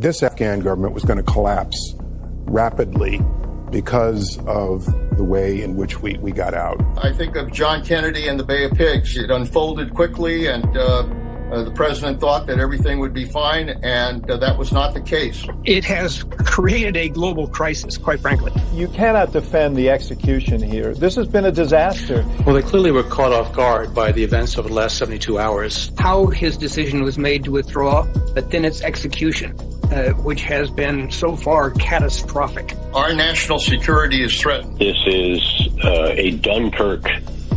This Afghan government was going to collapse rapidly because of the way in which we, we got out. I think of John Kennedy and the Bay of Pigs. It unfolded quickly, and uh, uh, the president thought that everything would be fine, and uh, that was not the case. It has created a global crisis, quite frankly. You cannot defend the execution here. This has been a disaster. Well, they clearly were caught off guard by the events of the last 72 hours. How his decision was made to withdraw, but then its execution. Uh, which has been so far catastrophic. Our national security is threatened. This is uh, a Dunkirk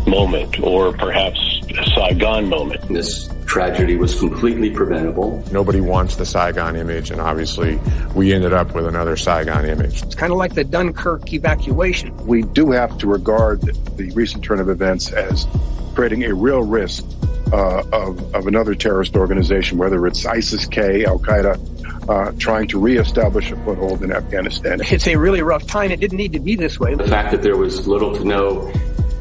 moment, or perhaps a Saigon moment. This tragedy was completely preventable. Nobody wants the Saigon image, and obviously we ended up with another Saigon image. It's kind of like the Dunkirk evacuation. We do have to regard the recent turn of events as creating a real risk uh, of, of another terrorist organization, whether it's ISIS K, Al Qaeda, uh, trying to reestablish a foothold in Afghanistan. It's a really rough time. It didn't need to be this way. The fact that there was little to no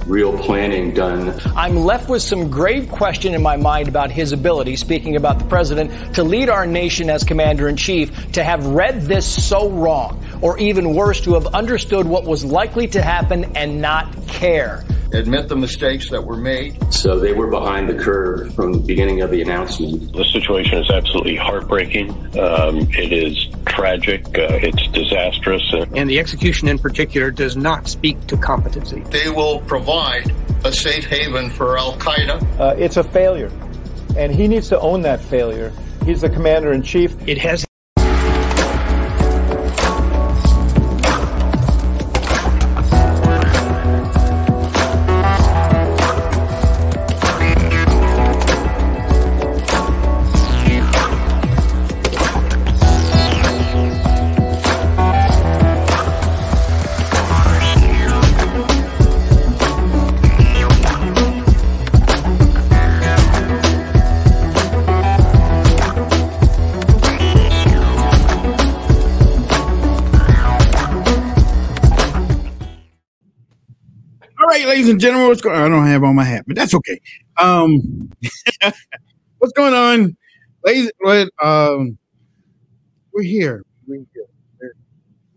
real planning done. I'm left with some grave question in my mind about his ability, speaking about the president, to lead our nation as commander in chief, to have read this so wrong, or even worse, to have understood what was likely to happen and not care admit the mistakes that were made. So they were behind the curve from the beginning of the announcement. The situation is absolutely heartbreaking. Um, it is tragic. Uh, it's disastrous. And the execution in particular does not speak to competency. They will provide a safe haven for Al Qaeda. Uh, it's a failure. And he needs to own that failure. He's the commander in chief. It has and gentlemen, what's going? I don't have on my hat, but that's okay. Um, what's going on, ladies? What? Um, we're here. We're here.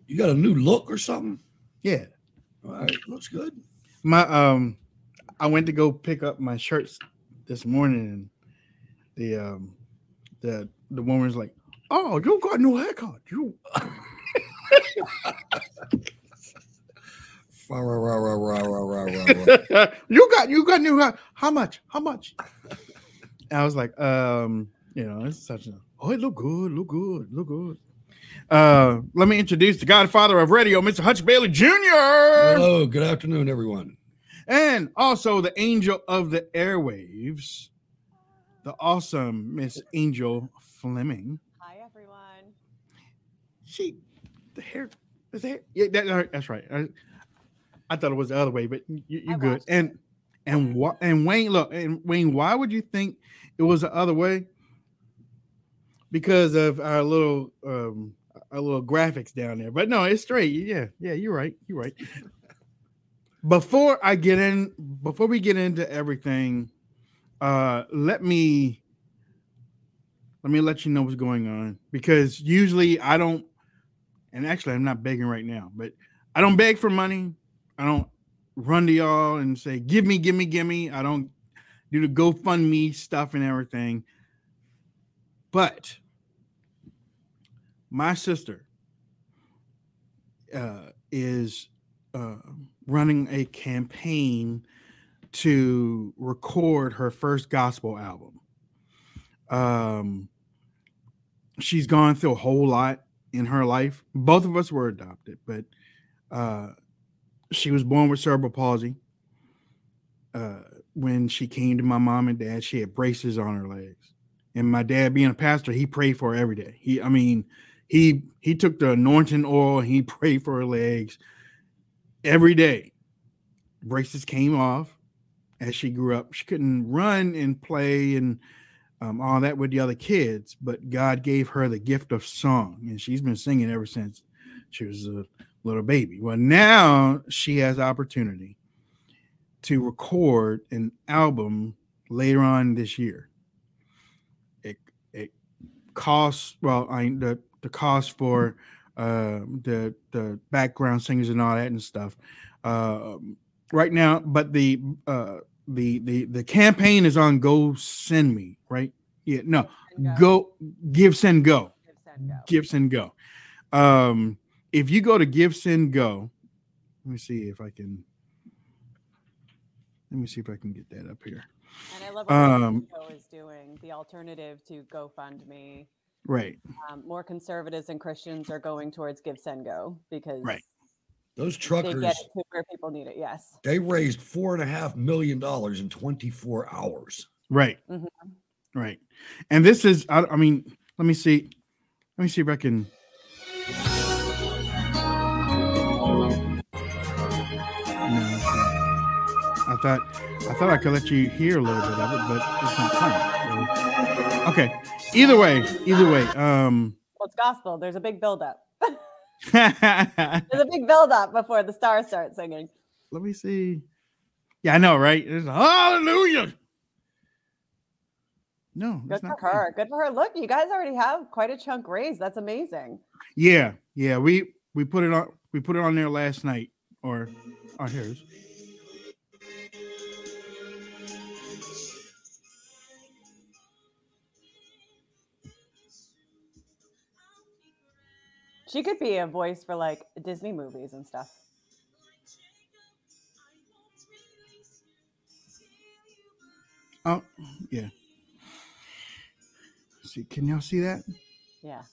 You got a new look or something? Yeah. All right, looks good. My um, I went to go pick up my shirts this morning, and the um, the the woman's like, "Oh, you got a new haircut, you." you got you got new how much? How much? I was like, um, you know, it's such a oh, it look good, look good, look good. Uh, let me introduce the godfather of radio, Mr. Hutch Bailey Jr. Hello, good afternoon, everyone. And also the angel of the airwaves, the awesome Miss Angel Fleming. Hi, everyone. She, the hair, the hair, yeah, that, that's right. I, thought it was the other way, but you, you good. And and what and Wayne, look, and Wayne, why would you think it was the other way? Because of our little um our little graphics down there. But no, it's straight. Yeah, yeah, you're right. You're right. before I get in, before we get into everything, uh let me let me let you know what's going on because usually I don't and actually I'm not begging right now, but I don't beg for money. I don't run to y'all and say, give me, give me, give me. I don't do the GoFundMe stuff and everything. But my sister uh, is uh, running a campaign to record her first gospel album. Um, she's gone through a whole lot in her life. Both of us were adopted, but uh, she was born with cerebral palsy. Uh, when she came to my mom and dad, she had braces on her legs, and my dad being a pastor, he prayed for her every day. He, I mean, he he took the anointing oil he prayed for her legs every day. Braces came off as she grew up. She couldn't run and play and um, all that with the other kids, but God gave her the gift of song, and she's been singing ever since she was a little baby. Well, now she has opportunity to record an album later on this year. It it costs well, I the the cost for uh, the the background singers and all that and stuff. Uh, right now, but the uh, the the the campaign is on Go Send Me, right? Yeah, no, go. go Give Send Go, Give Send Go. Give Send Go. Um, if you go to Give Send Go, let me see if I can. Let me see if I can get that up here. And I love what um, is doing the alternative to GoFundMe. Right. Um, more conservatives and Christians are going towards Give Send Go because right. Those truckers they get it to where people need it. Yes. They raised four and a half million dollars in 24 hours. Right. Mm-hmm. Right. And this is, I, I mean, let me see. Let me see if I can. Thought I thought I could let you hear a little bit of it, but it's not coming. So. Okay. Either way, either way. Um well, it's gospel. There's a big buildup. There's a big buildup before the stars start singing. Let me see. Yeah, I know, right? There's hallelujah. No, good for her. Good for her. Look, you guys already have quite a chunk raised. That's amazing. Yeah, yeah. We we put it on we put it on there last night. Or on here's She could be a voice for like Disney movies and stuff. Oh, yeah. See, can y'all see that? Yeah.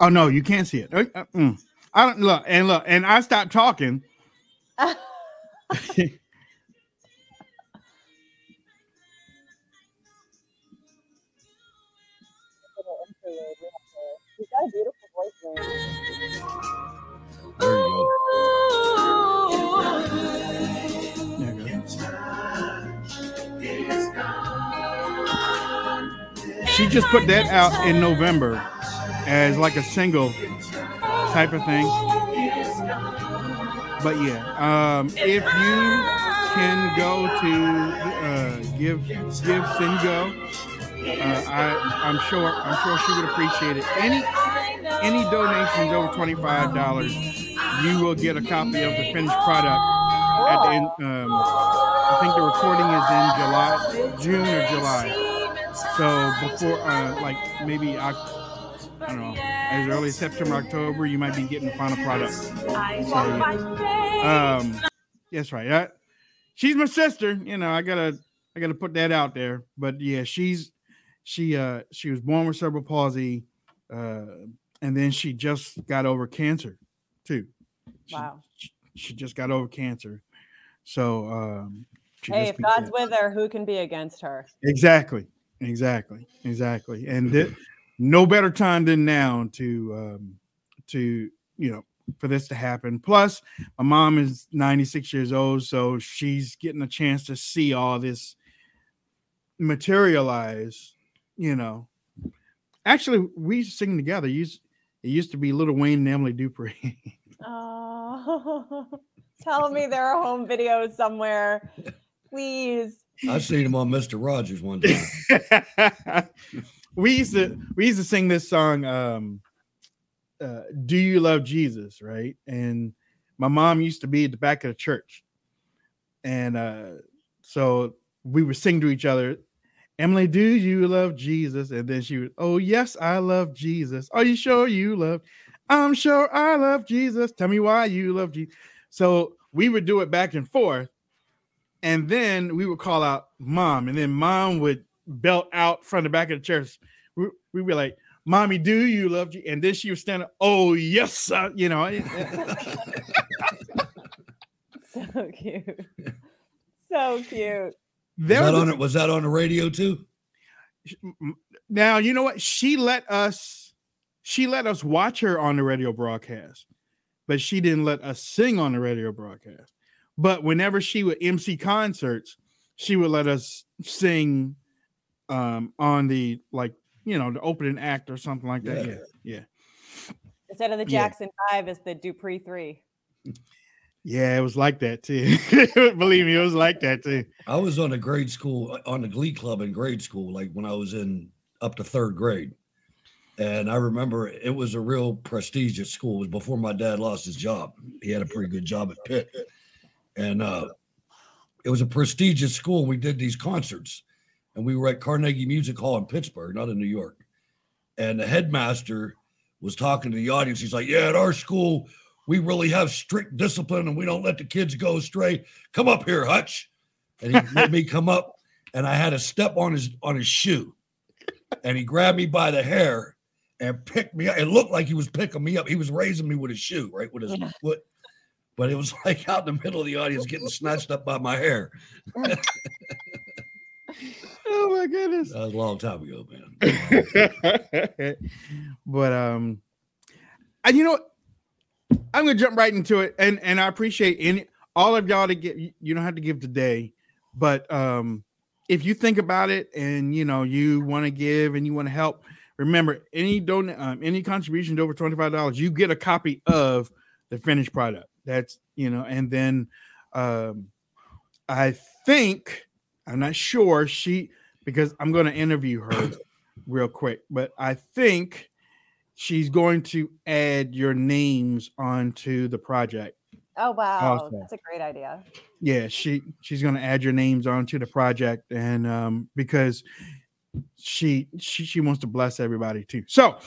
Oh no, you can't see it. Uh, uh, mm. I don't look and look, and I stopped talking. got a beautiful voice. There you go. She just put that out in November as like a single type of thing. But yeah, um, if you can go to uh, give give send go uh, I, I'm sure I'm sure she would appreciate it. Any any donations over twenty five dollars, you will get a copy of the finished product. At the end, um, I think the recording is in July, June or July. So before, uh, like maybe I, don't know, as early as September, October, you might be getting the final product. So, um, yes, right. I, she's my sister. You know, I gotta I gotta put that out there. But yeah, she's she uh she was born with cerebral palsy uh and then she just got over cancer too. She, wow. she, she just got over cancer. So um hey if god's with her who can be against her? Exactly. Exactly. Exactly. And th- no better time than now to um to you know for this to happen. Plus my mom is 96 years old so she's getting a chance to see all this materialize you know, actually we sing together. Used it used to be Little Wayne and Emily Dupree. oh, tell me there are home videos somewhere, please. I seen them on Mister Rogers one time. we used to we used to sing this song. Um, uh, Do you love Jesus? Right, and my mom used to be at the back of the church, and uh, so we would sing to each other Emily, do you love Jesus? And then she would, oh, yes, I love Jesus. Are you sure you love? I'm sure I love Jesus. Tell me why you love Jesus. So we would do it back and forth. And then we would call out mom. And then mom would belt out from the back of the church. We, we'd be like, Mommy, do you love Jesus? And then she would stand up, oh, yes, you know. so cute. So cute. Was that on it? Was that on the radio too? Now you know what she let us. She let us watch her on the radio broadcast, but she didn't let us sing on the radio broadcast. But whenever she would MC concerts, she would let us sing um on the like you know the opening act or something like that. Yeah. Yeah, yeah. Instead of the Yeah. Jackson Five, it's the Dupree Three. Yeah, it was like that too. Believe me, it was like that too. I was on a grade school on the Glee Club in grade school, like when I was in up to third grade. And I remember it was a real prestigious school. It was before my dad lost his job. He had a pretty good job at Pitt. And uh, it was a prestigious school. We did these concerts. And we were at Carnegie Music Hall in Pittsburgh, not in New York. And the headmaster was talking to the audience. He's like, Yeah, at our school, we really have strict discipline and we don't let the kids go astray. Come up here, Hutch. And he made me come up and I had to step on his on his shoe. And he grabbed me by the hair and picked me up. It looked like he was picking me up. He was raising me with his shoe, right? With his Yeah. foot. But it was like out in the middle of the audience getting snatched up by my hair. Oh my goodness. That was a long time ago, man. but um and you know what? I'm gonna jump right into it and and I appreciate any all of y'all to get you don't have to give today, but um if you think about it and you know you want to give and you want to help, remember any don um, any contribution to over $25, you get a copy of the finished product. That's you know, and then um I think I'm not sure she because I'm going to interview her real quick, but I think she's going to add your names onto the project. Oh wow, Awesome. that's a great idea. Yeah, she she's going to add your names onto the project, and um, because she she she wants to bless everybody too. So,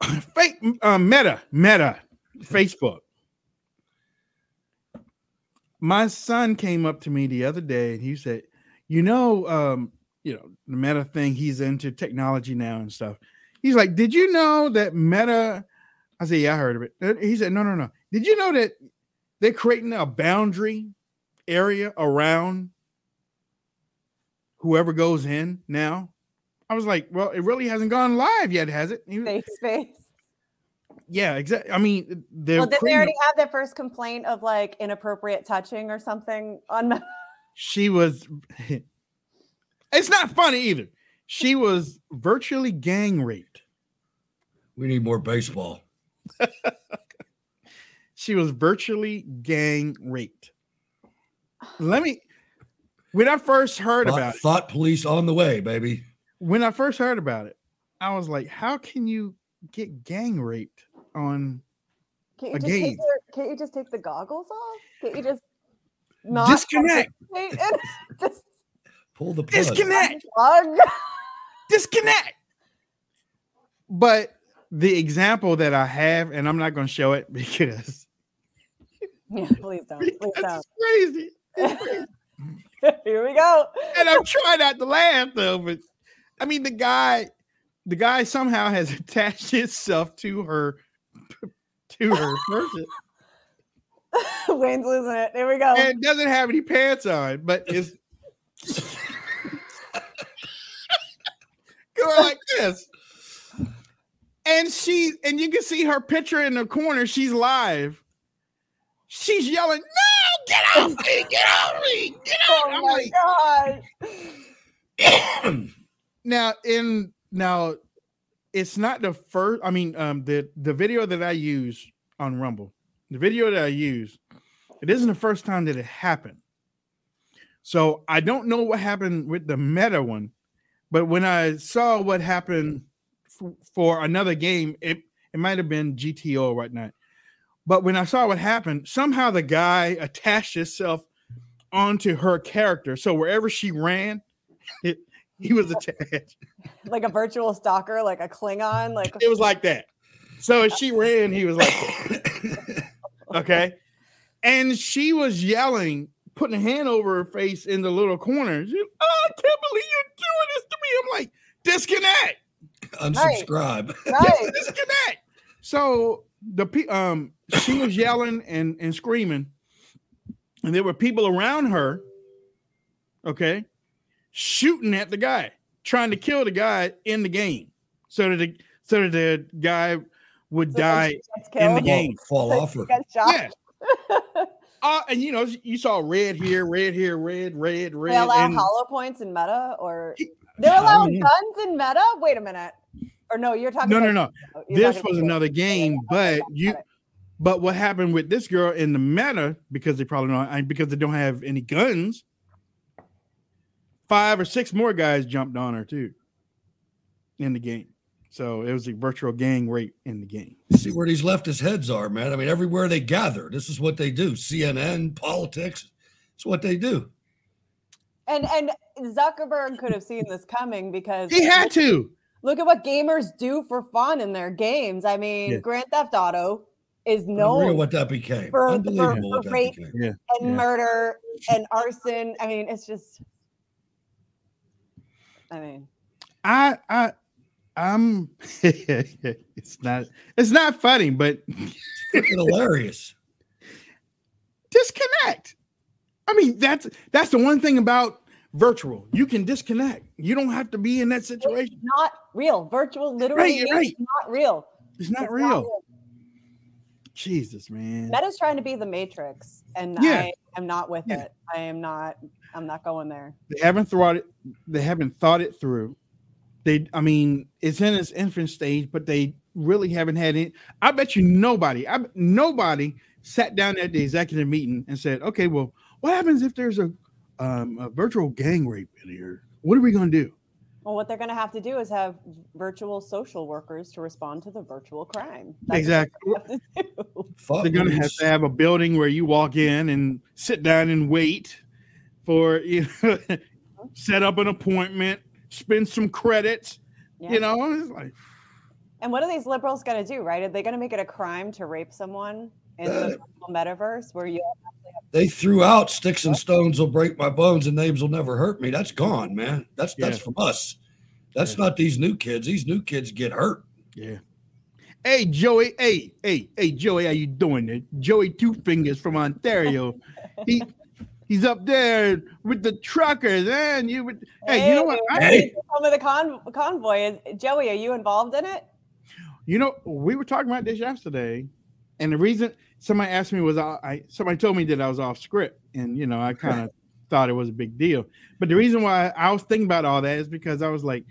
fake uh, Meta Meta Facebook. My son came up to me the other day and he said, "You know, um, you know the Meta thing. He's into technology now and stuff. He's like, did you know that Meta?" I said, "Yeah, I heard of it." He said, "No, no, no. Did you know that they're creating a boundary area around whoever goes in now?" I was like, "Well, it really hasn't gone live yet, has it?" Safe space. yeah, exactly. I mean, they're Well, did they already have their first complaint of like inappropriate touching or something on? she was it's not funny either she was virtually gang raped We need more baseball. she was virtually gang raped let me when i first heard Thought, about it thought police on the way, baby. when i first heard about it i was like how can you get gang raped on Can't you, a just take game can't you just take the goggles off? Can't you just not Disconnect. Just Pull the plug. disconnect plug. disconnect but the example that i have and i'm not going to show it because Yeah, please don't. Please it's don't. crazy Here we go. and I'm trying not to laugh though, but I mean the guy, the guy somehow has attached himself to her, to her person, Wayne's losing it. Here we go. and doesn't have any pants on, but is going like this. And she, and you can see her picture in the corner. She's live. She's yelling, "No, get off me! Get off me! Get off!" oh my like, god. now in now it's not the first i mean um the the video that i use on rumble the video that i use it isn't the first time that it happened so i don't know what happened with the meta one but when i saw what happened f- for another game it it might have been gto or whatnot but when i saw what happened somehow the guy attached himself onto her character so wherever she ran it, he was attached Like a virtual stalker, like a Klingon, like it was like that. So as she ran, he was like, okay. And she was yelling, putting a hand over her face in the little corner. She, oh, I can't believe you're doing this to me. I'm like, disconnect, Unsubscribe. right. disconnect. So the pe- um she was yelling and and screaming, and there were people around her, okay, shooting at the guy. trying to kill the guy in the game, so that the so that the guy would die in the game. Fall off her. Yeah. Uh, and you know, you saw red here, red here, red, red, red. They allow and hollow points in meta, or they're allowing guns in meta. Wait a minute. Or no, you're talking. no, no, about- no. you're This was another game, but you. But what happened with this girl in the meta because they probably don't because they don't have any guns. Five or six more guys jumped on her too. In the game, so it was a virtual gang rape in the game. See where these leftist heads are, man. I mean, everywhere they gather, this is what they do. CNN, politics, it's what they do. And and Zuckerberg could have seen this coming because He had to. Look at what gamers do for fun in their games. I mean, Yeah. Grand Theft Auto is Unreal known what that became. for, for, Unbelievable for what that rape became. Yeah. and yeah. murder and arson. I mean, it's just. I mean, I I I'm um, it's not it's not funny, but Freaking hilarious. disconnect. I mean, that's that's the one thing about virtual. You can disconnect. You don't have to be in that situation. not real. Virtual literally you're means right. not real. It's not It's real. Jesus, man. Meta's trying to be the Matrix, and Yeah. I am not with it. I am not. I'm not going there. They haven't thought it. They haven't thought it through. They, I mean, it's in its infant stage, but they really haven't had it. I bet you nobody, I nobody sat down at the executive meeting and said, "Okay, well, what happens if there's a um, a virtual gang rape in here? What are we going to do?" Well, what they're going to have to do is have virtual social workers to respond to the virtual crime. That's what exactly. they have to do. They're going to have to have a building where you walk in and sit down and wait for you know, set up an appointment, spend some credits. Yeah. You know, it's like And what are these liberals going to do? Right? Are they going to make it a crime to rape someone in the virtual metaverse where you? They threw out sticks and stones will break my bones and names will never hurt me. That's gone, man. That's that's from us. That's not these new kids. These new kids get hurt. Yeah. Hey Joey, hey, hey, hey Joey, how you doing? there? Joey Two Fingers from Ontario. he he's up there with the truckers, and you would hey, you know what? Hey, some of the con- convoy is Joey. Are you involved in it? You know, we were talking about this yesterday, and the reason somebody asked me was I, I somebody told me that I was off script, and you know, I kind of thought it was a big deal. But the reason why I was thinking about all that is because I was like,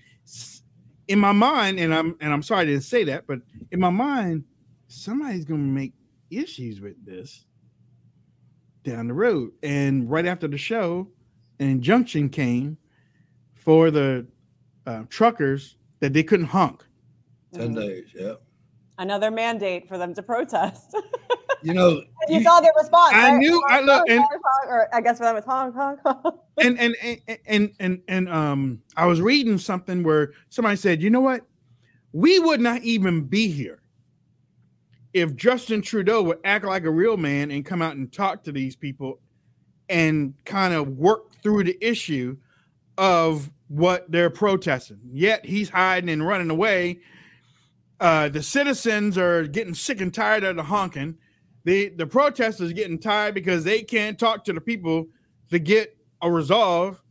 in my mind, and I'm and I'm sorry I didn't say that, but in my mind, somebody's gonna make issues with this down the road. And right after the show, an injunction came for the uh, truckers that they couldn't honk. 10 days. Yeah. Another mandate for them to protest. You know, you, saw their response. I right? knew- I look, honk, and- honk, honk, or I guess for them it's honk honk honk. and and and and and and um I was reading something where somebody said, you know what? We would not even be here if Justin Trudeau would act like a real man and come out and talk to these people and kind of work through the issue of what they're protesting. Yet he's hiding and running away. Uh, the citizens are getting sick and tired of the honking. The the protesters getting tired because they can't talk to the people to get a resolve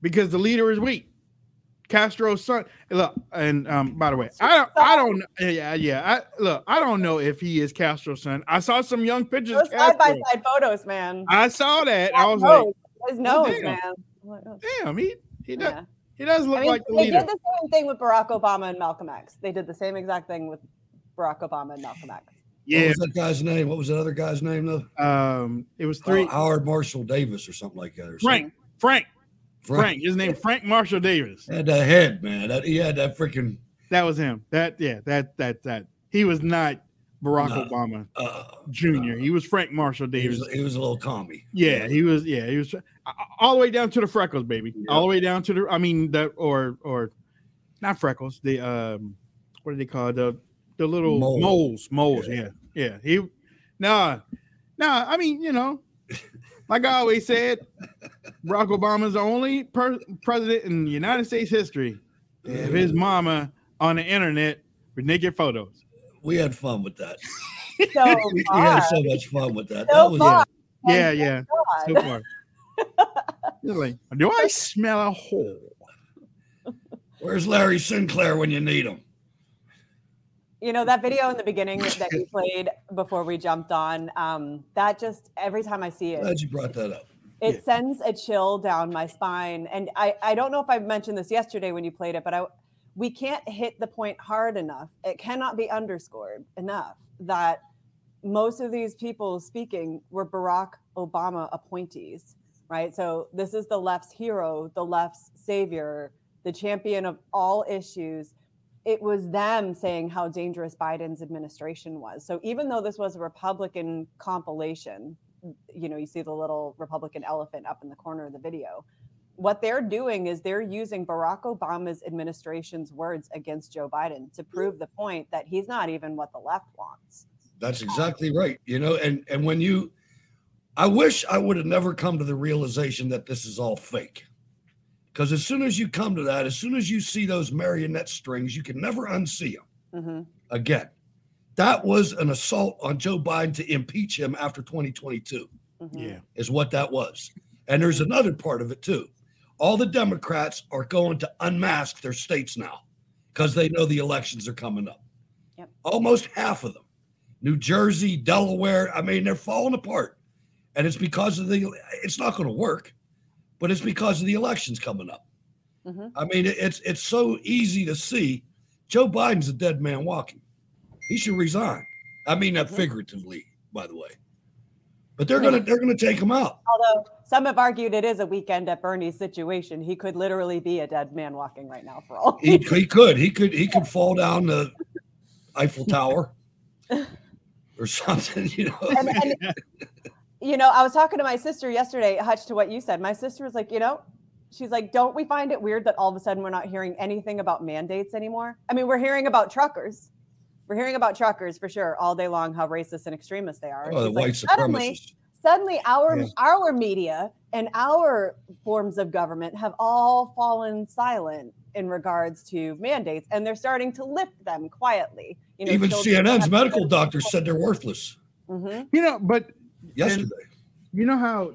because the leader is weak. Castro's son. Look, and um, by the way, I don't, I don't, yeah, yeah. I look, I don't know if he is Castro's son. I saw some young pictures. Those side by side photos, man. I saw that. I That was like, nose, his oh, nose, damn. man. I'm like, oh. damn, he he does Yeah. he does look I mean, like the they leader. did the same thing with Barack Obama and Malcolm X. They did the same exact thing with Barack Obama and Malcolm X. Yeah. What Yeah, was that guy's name? What was that other guy's name though? um, it was three. Howard Marshall Davis or something like that. Or Frank, Frank, Frank. Frank. His name Frank Marshall Davis. Had that head, man. That, he had that freaking That was him. That yeah, that that that he was not Barack No. Obama uh, Jr. He was Frank Marshall he Davis. was, he was a little commie. Yeah, he was. Yeah, he was all the way down to the freckles, baby. All the way down to the. I mean, the or or not freckles. The um, what do they call the the little Mole. moles? Moles. Yeah, yeah. He, nah, nah. I mean, you know, like I always said, Barack Obama's the only per- president in United States history to have his mama on the internet with naked photos. We had fun with that. So We, we had so much fun with that. So that was far. Yeah, Thank yeah. So far. You're like, do I smell a hole? Where's Larry Sinclair when you need him? You know that video in the beginning that you played before we jumped on. Um, that just every time I see it, Glad you brought that up. It sends a chill down my spine. And I, I don't know if I mentioned this yesterday when you played it, but I, we can't hit the point hard enough. It cannot be underscored enough that most of these people speaking were Barack Obama appointees, right? So this is the left's hero, the left's savior, the champion of all issues. It was them saying how dangerous Biden's administration was. So even though this was a Republican compilation, you know, you see the little Republican elephant up in the corner of the video. What they're doing is they're using Barack Obama's administration's words against Joe Biden to prove the point that he's not even what the left wants. That's exactly right. You know, and and when you I wish I would have never come to the realization that this is all fake. Because as soon as you come to that, as soon as you see those marionette strings, you can never unsee them Mm-hmm. again. That was an assault on Joe Biden to impeach him after 2022, Mm-hmm. Yeah. is what that was. And there's another part of it too. All the Democrats are going to unmask their states now because they know the elections are coming up. Yep. Almost half of them. New Jersey, Delaware, I mean, they're falling apart. And it's because of the, it's not going to work, but it's because of the elections coming up. Mhm. I mean, it's it's so easy to see. Joe Biden's a dead man walking. He should resign. I mean that mm-hmm. figuratively, by the way. But they're gonna they're gonna take him out. Although some have argued it is a weekend at Bernie's situation. He could literally be a dead man walking right now for all. He, he could he could he could fall down the Eiffel Tower or something. You know, and, and, you know, I was talking to my sister yesterday, Hutch, to what you said. My sister was like, you know, she's like, don't we find it weird that all of a sudden we're not hearing anything about mandates anymore? I mean, we're hearing about truckers. We're hearing about truckers for sure all day long, how racist and extremist they are. oh, the She's like, white suddenly, suddenly our Yes. our media and our forms of government have all fallen silent in regards to mandates, and they're starting to lift them quietly. You know, Even CNN's have- medical doctors said they're worthless Mhm. You know, but yesterday. you know how,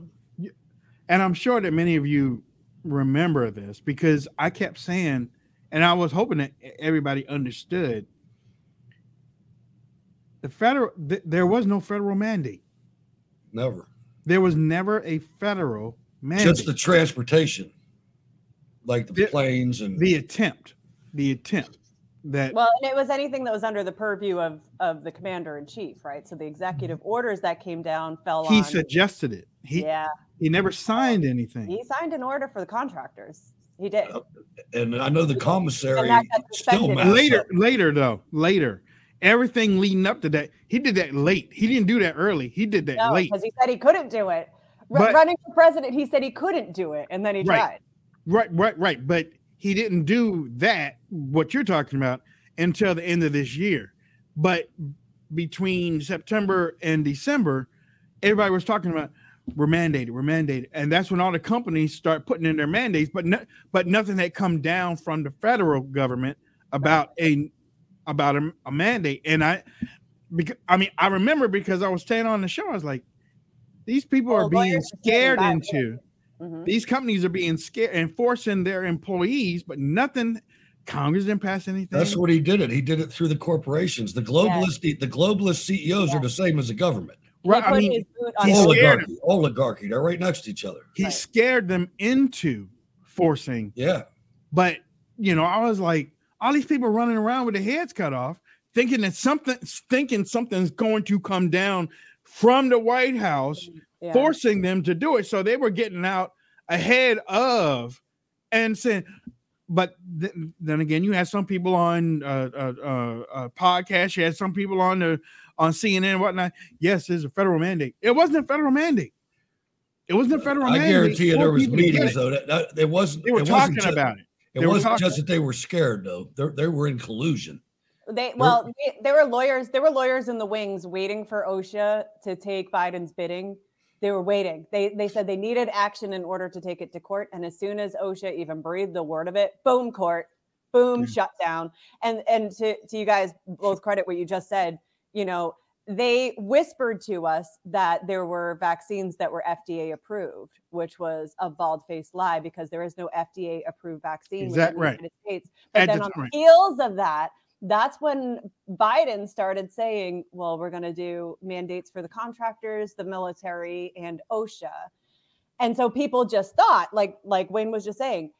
and I'm sure that many of you remember this because I kept saying, and I was hoping that everybody understood. The federal, th- there was no federal mandate. Never. There was never a federal mandate. Just the transportation, like the The- planes and the attempt, the attempt that Well, and it was anything that was under the purview of of the commander in chief, right? So the executive mm-hmm. orders that came down fell he on. suggested it. He yeah, he never signed anything. he signed an order for the contractors. He did. and I know the commissary And that got still later, up. later though, later, everything leading up to that, he did that late. He didn't do that early. He did that No, late. because he said he couldn't do it. Ru- But- running for president, he said he couldn't do it, and then he Right. tried. Right, right, right. But he didn't do that, what you're talking about, until the end of this year. But between September and December, everybody was talking about we're mandated, we're mandated. And that's when all the companies start putting in their mandates, but no, but nothing had come down from the federal government about a about a, a mandate. And I because I mean I remember because I was staying on the show, I was like, these people Well, are being lawyers are standing scared by into Mhm. these companies are being scared and forcing their employees, but nothing. Congress didn't pass anything. That's what he did it. He did it through the corporations. The globalist, the globalist CEOs are the same as the government. He right. I mean, his boot on he the- scared Oligarchy, oligarchy. They're right next to each other. he Right. scared them into forcing. Yeah. But you know, I was like, all these people running around with their heads cut off, thinking that something, thinking something's going to come down from the White House, Yeah. forcing them to do it. So they were getting out ahead of and saying, but th- then again, you had some people on uh, uh, uh, uh, podcasts, you had some people on the on CNN and whatnot. Yes, there's a federal mandate. It wasn't a federal mandate. It wasn't a federal I mandate. guarantee you there was people to get meetings though. That, that it wasn't. They were it wasn't talking just, about it. It They wasn't talking- just that they were scared though. They they were in collusion. They well, they, there were lawyers. There were lawyers in the wings waiting for OSHA to take Biden's bidding. They were waiting. They they said they needed action in order to take it to court. And as soon as OSHA even breathed the word of it, boom, court, boom, shut down. And and to to you guys both credit what you just said. You know, they whispered to us that there were vaccines that were FDA approved, which was a bald faced lie because there is no FDA approved vaccine Is that the right? United States. But At then the on the heels of that, that's when Biden started saying, well, we're going to do mandates for the contractors, the military, and OSHA. And so people just thought, like like Wayne was just saying,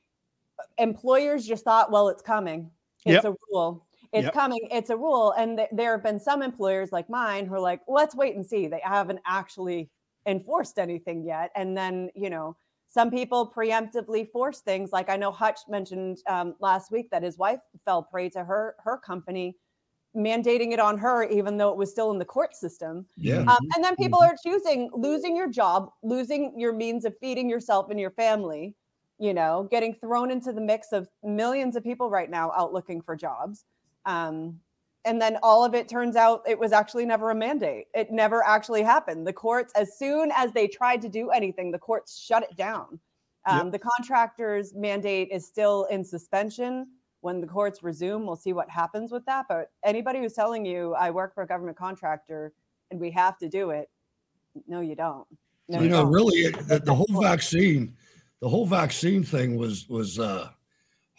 employers just thought, well, it's coming. It's Yep. a rule. It's Yep. coming. It's a rule. And th- there have been some employers like mine who are like, let's wait and see. They haven't actually enforced anything yet. And then, you know, some people preemptively force things. Like I know Hutch mentioned um, last week that his wife fell prey to her her company mandating it on her, even though it was still in the court system. Yeah. Um, and then people are choosing losing your job, losing your means of feeding yourself and your family, you know, getting thrown into the mix of millions of people right now out looking for jobs. Um, and then all of it turns out it was actually never a mandate. It never actually happened. The courts, as soon as they tried to do anything, the courts shut it down. Um, The contractor's mandate is still in suspension. When the courts resume, we'll see what happens with that. But anybody who's telling you, I work for a government contractor and we have to do it, no, you don't. No, you know, don't. really, it- the, the whole vaccine, the whole vaccine thing was was uh,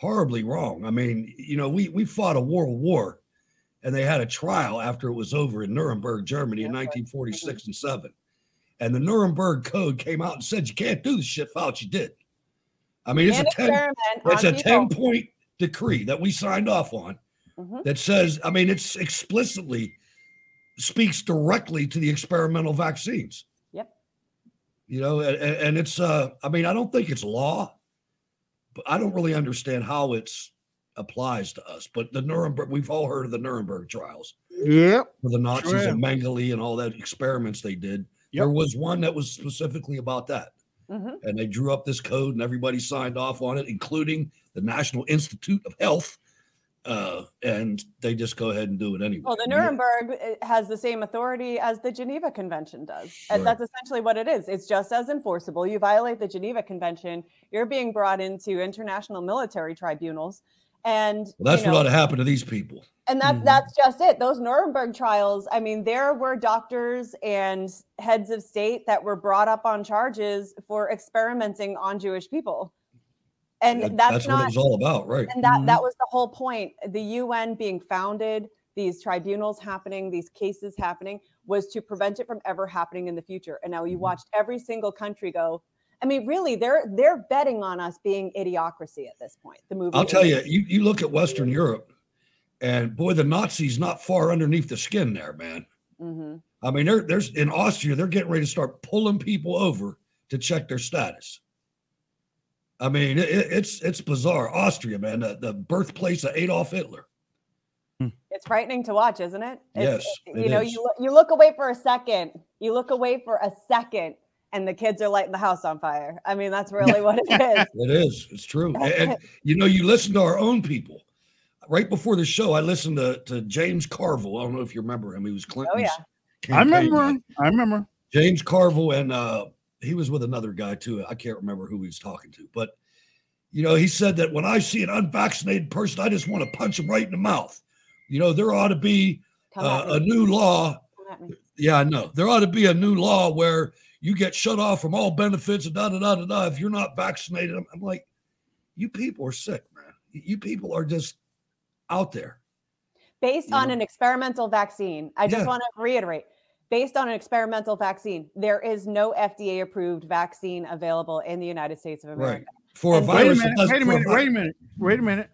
horribly wrong. I mean, you know, we we fought a world war, and they had a trial after it was over in Nuremberg, Germany, in 1946 and seven, and the Nuremberg Code came out and said you can't do the shit Fauci did. I mean, it's a ten, it's a people. ten point decree that we signed off on Mhm. that says, I mean, it's explicitly speaks directly to the experimental vaccines. Yep. You know, and, and it's uh I mean, I don't think it's law, I don't really understand how it's applies to us. But the Nuremberg, we've all heard of the Nuremberg trials Yep. for the Nazis Sure and Mengele and all that experiments they did. There was one that was specifically about that. Mhm. And they drew up this code and everybody signed off on it, including the National Institute of Health. Uh, and they just go ahead and do it anyway. Well, the Nuremberg uh, has the same authority as the Geneva Convention does. And that's essentially what it is. It's just as enforceable. You violate the Geneva Convention, you're being brought into international military tribunals. And Well, that's you what ought to happen to these people. and that's Mm-hmm. that's just it. Those Nuremberg trials, I mean, there were doctors and heads of state that were brought up on charges for experimenting on Jewish people. And That- that's, that's not what it was all about, right? and that Mm-hmm. that was the whole point. The UN being founded, these tribunals happening, these cases happening, was to prevent it from ever happening in the future. And now you Mm-hmm. watched every single country go. I mean, really, they're they're betting on us being idiocracy at this point. The movie. I'll tell you, you, you look at Western Europe, and boy, the Nazis not far underneath the skin there, man. Mm-hmm. I mean, there's in Austria, they're getting ready to start pulling people over to check their status. I mean, it, it- it's it's bizarre. Austria, man, the, the birthplace of Adolf Hitler. It's frightening to watch, isn't it? It's, Yes, You it know, is. you look, you look away for a second. You look away for a second, and the kids are lighting the house on fire. I mean, that's really what it is. It is. It's true. And, and, you know, you listen to our own people. Right before the show, I listened to, to James Carville. I don't know if you remember him. He was Clinton's. Oh yeah. I remember. campaign guy. him. I remember. James Carville, and uh, he was with another guy too. I can't remember who he was talking to, but you know, he said that when I see an unvaccinated person, I just want to punch him right in the mouth. You know, there ought to be uh, a new law. Come at me. Yeah, I know. There ought to be a new law where you get shut off from all benefits and da da da da da if you're not vaccinated. I'm, I'm like, you people are sick, man. You people are just out there. based on an experimental vaccine. I just Yeah. want to reiterate based on an experimental vaccine, there is no FDA approved vaccine available in the United States of America. For a And- Wait a minute. does- Wait a for minute. vi- Wait a minute. Wait a minute.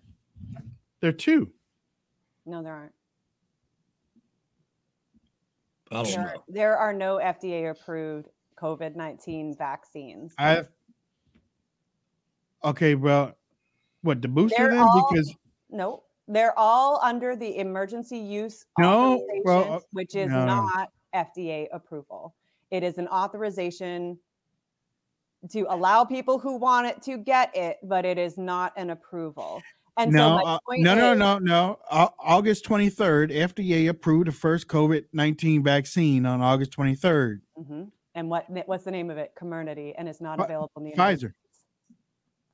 There are two. No, there aren't. I don't There, know. there are no FDA approved COVID 19 vaccines. I. Okay. Well, what the booster They're then? all- Because No, they're all under the emergency use No, authorization, well, uh, which is no, no. not FDA approval. It is an authorization to allow people who want it to get it, but it is not an approval. And no, my uh, no, no, is- no, no. Au- August twenty third, FDA approved the first COVID nineteen vaccine on August twenty third. Mhm. And what what's the name of it? Comirnaty, and it's not available in the United Pfizer.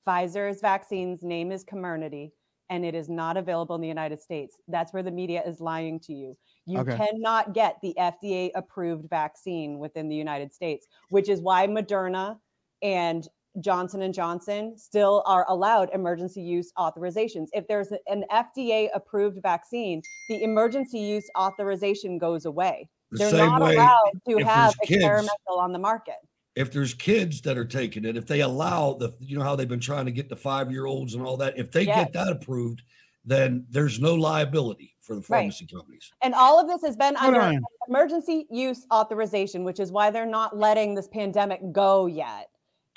Pfizer's vaccine's name is Comirnaty. and it is not available in the United States. That's where the media is lying to you. You Okay. cannot get the FDA approved vaccine within the United States, which is why Moderna and Johnson and Johnson still are allowed emergency use authorizations. If there's an FDA approved vaccine, the emergency use authorization goes away. The They're not way allowed to have there's kids- experimental on the market. if there's kids that are taking it, if they allow the, you know how they've been trying to get the five year olds and all that, if they Yes. get that approved, then there's no liability for the Right. pharmacy companies. And all of this has been Hold under on. emergency use authorization, which is why they're not letting this pandemic go yet.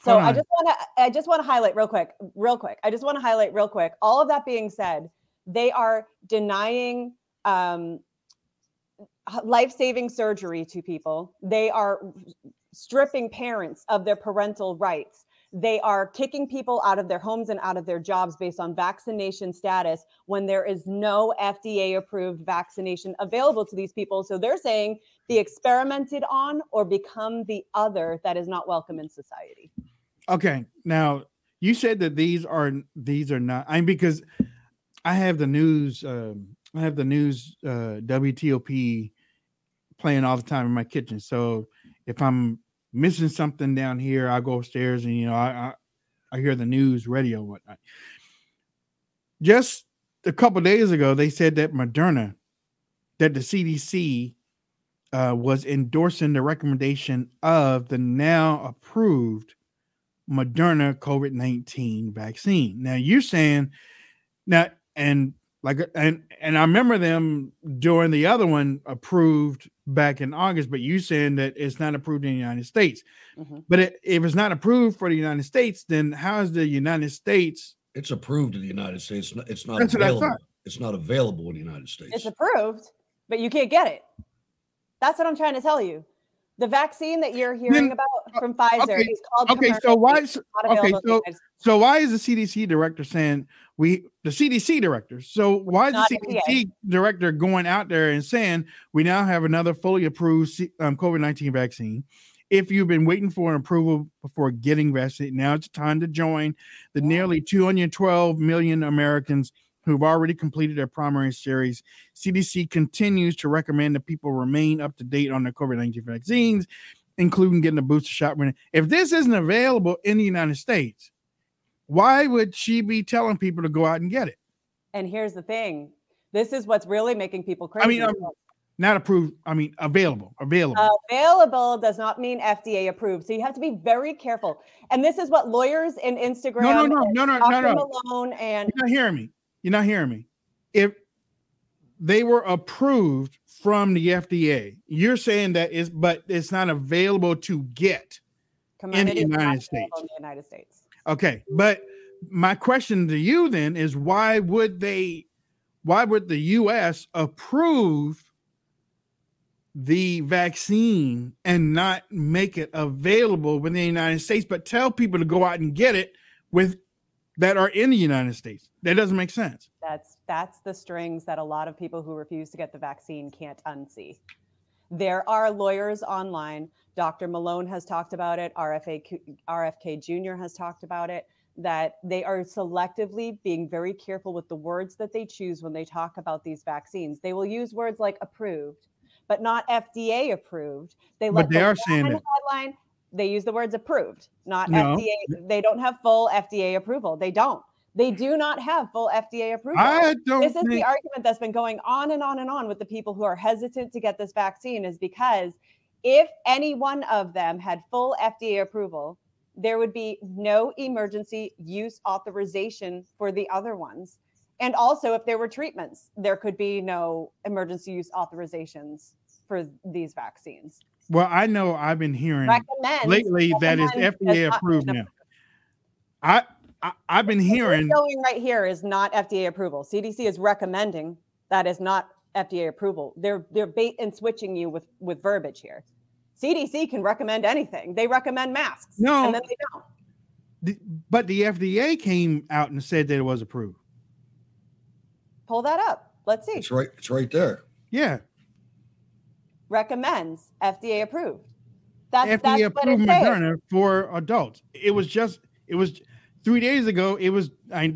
So Hold I on. just want to I just want to highlight real quick, real quick. I just want to highlight real quick. All of that being said, they are denying um, life-saving surgery to people. They are stripping parents of their parental rights. They are kicking people out of their homes and out of their jobs based on vaccination status when there is no FDA approved vaccination available to these people. So they're saying be experimented on or become the other that is not welcome in society. Okay, now you said that these are these are not. I mean, because I have the news. Um, I have the news uh, WTOP playing all the time in my kitchen. So if I'm missing something down here, I go upstairs and you know I I, I hear the news radio whatnot. Just a couple days ago, they said that Moderna, that the CDC uh, was endorsing the recommendation of the now approved Moderna COVID 19 vaccine. Now you're saying now, and like, and and I remember them doing the other one approved back in August, but you saying that it's not approved in the United States. Mm-hmm. But it, if it's not approved for the United States, then how is the United States? It's approved in the United States. It's not- It's not That's available. It's not available in the United States. It's approved, but you can't get it. That's what I'm trying to tell you. The vaccine that you're hearing about from Pfizer Okay, is called okay, so why? Not Okay, so so why is the CDC director saying we the CDC director? So why is the FDA. CDC director going out there and saying we now have another fully approved C- um, COVID nineteen vaccine? If you've been waiting for an approval before getting vaccinated, now it's time to join the nearly 212 million Americans who've already completed their primary series. CDC continues to recommend that people remain up to date on their COVID 19 vaccines, including getting a booster shot. when- If this isn't available in the United States, why would she be telling people to go out and get it? And here's the thing this is what's really making people crazy. I mean, um, not approved. I mean, available, available. Available does not mean FDA approved. So you have to be very careful. And this is what lawyers in Instagram, no, no, and no, no, no, no. Malone and You're not hearing me. You're not hearing me. If they were approved from the FDA, you're saying that is, but it's not available to get in the Comirnaty is not United States. in the United States. Okay, but my question to you then is why would they why would the US approve the vaccine and not make it available within the United States but tell people to go out and get it with that are in the United States? That doesn't make sense. That's that's the strings that a lot of people who refuse to get the vaccine can't unsee. There are lawyers online. Dr. Malone has talked about it. RFA, RFK Jr. has talked about it. That they are selectively being very careful with the words that they choose when they talk about these vaccines. They will use words like approved, but not FDA approved. They But let they the are saying headline. They use the words approved, not No. FDA. They don't have full FDA approval. They don't. They do not have full FDA approval. I don't This is the argument that's been going on and on and on with the people who are hesitant to get this vaccine is because if any one of them had full FDA approval, there would be no emergency use authorization for the other ones. And also, if there were treatments, there could be no emergency use authorizations for these vaccines. Well, I know I've been hearing Recommends- lately that is recommends FDA does approved now. I, I I've been What we're hearing showing right here is not FDA approval. CDC is recommending that is not FDA approval. They're they're bait and switching you with with verbiage here. CDC can recommend anything. They recommend masks. No. and then they don't. the- but the FDA came out and said that it was approved. Pull that up. Let's see. It's right. It's right there. Yeah. Recommends FDA approved. That's FDA that's what approved it says. Moderna for adults. It was just it was three days ago. It was I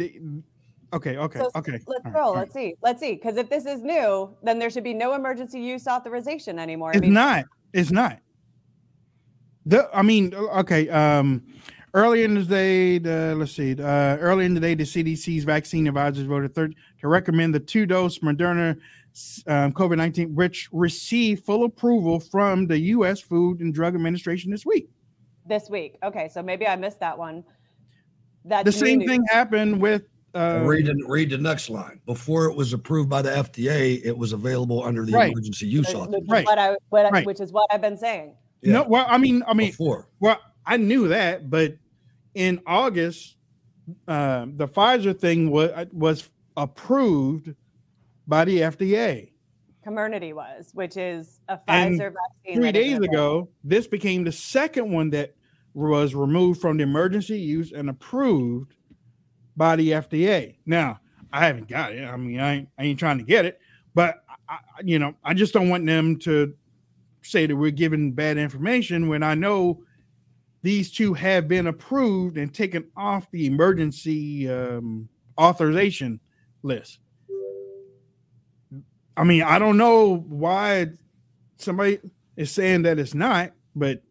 Okay, okay, So okay. let's All right, go. all right. Let's see. Let's see. Because if this is new, then there should be no emergency use authorization anymore. I It's mean, not. It's not. The I mean, okay. Um, earlier in the day, the, let's see. Uh, earlier in the day, the CDC's vaccine advisors voted third to recommend the two-dose Moderna um, COVID nineteen, which received full approval from the U.S. Food and Drug Administration this week. this week. Okay, so maybe I missed that one. That's the same news. thing happened with. Uh, read, the, read the next line. Before it was approved by the FDA, it was available under the Right. emergency use Which is authorization. what I, what I- Right. which is what I've been saying. No, well, I mean, I mean, Before. well, I knew that, but in August, uh, the Pfizer thing was was approved by the FDA. Comirnaty was, which is a And Pfizer vaccine. Three days ago, this became the second one that was removed from the emergency use and approved by the FDA. Now, I haven't got it. I mean, I ain't, I ain't trying to get it, but I- you know, I just don't want them to say that we're giving bad information when I know these two have been approved and taken off the emergency um, authorization list. I mean, I don't know why somebody is saying that it's not, but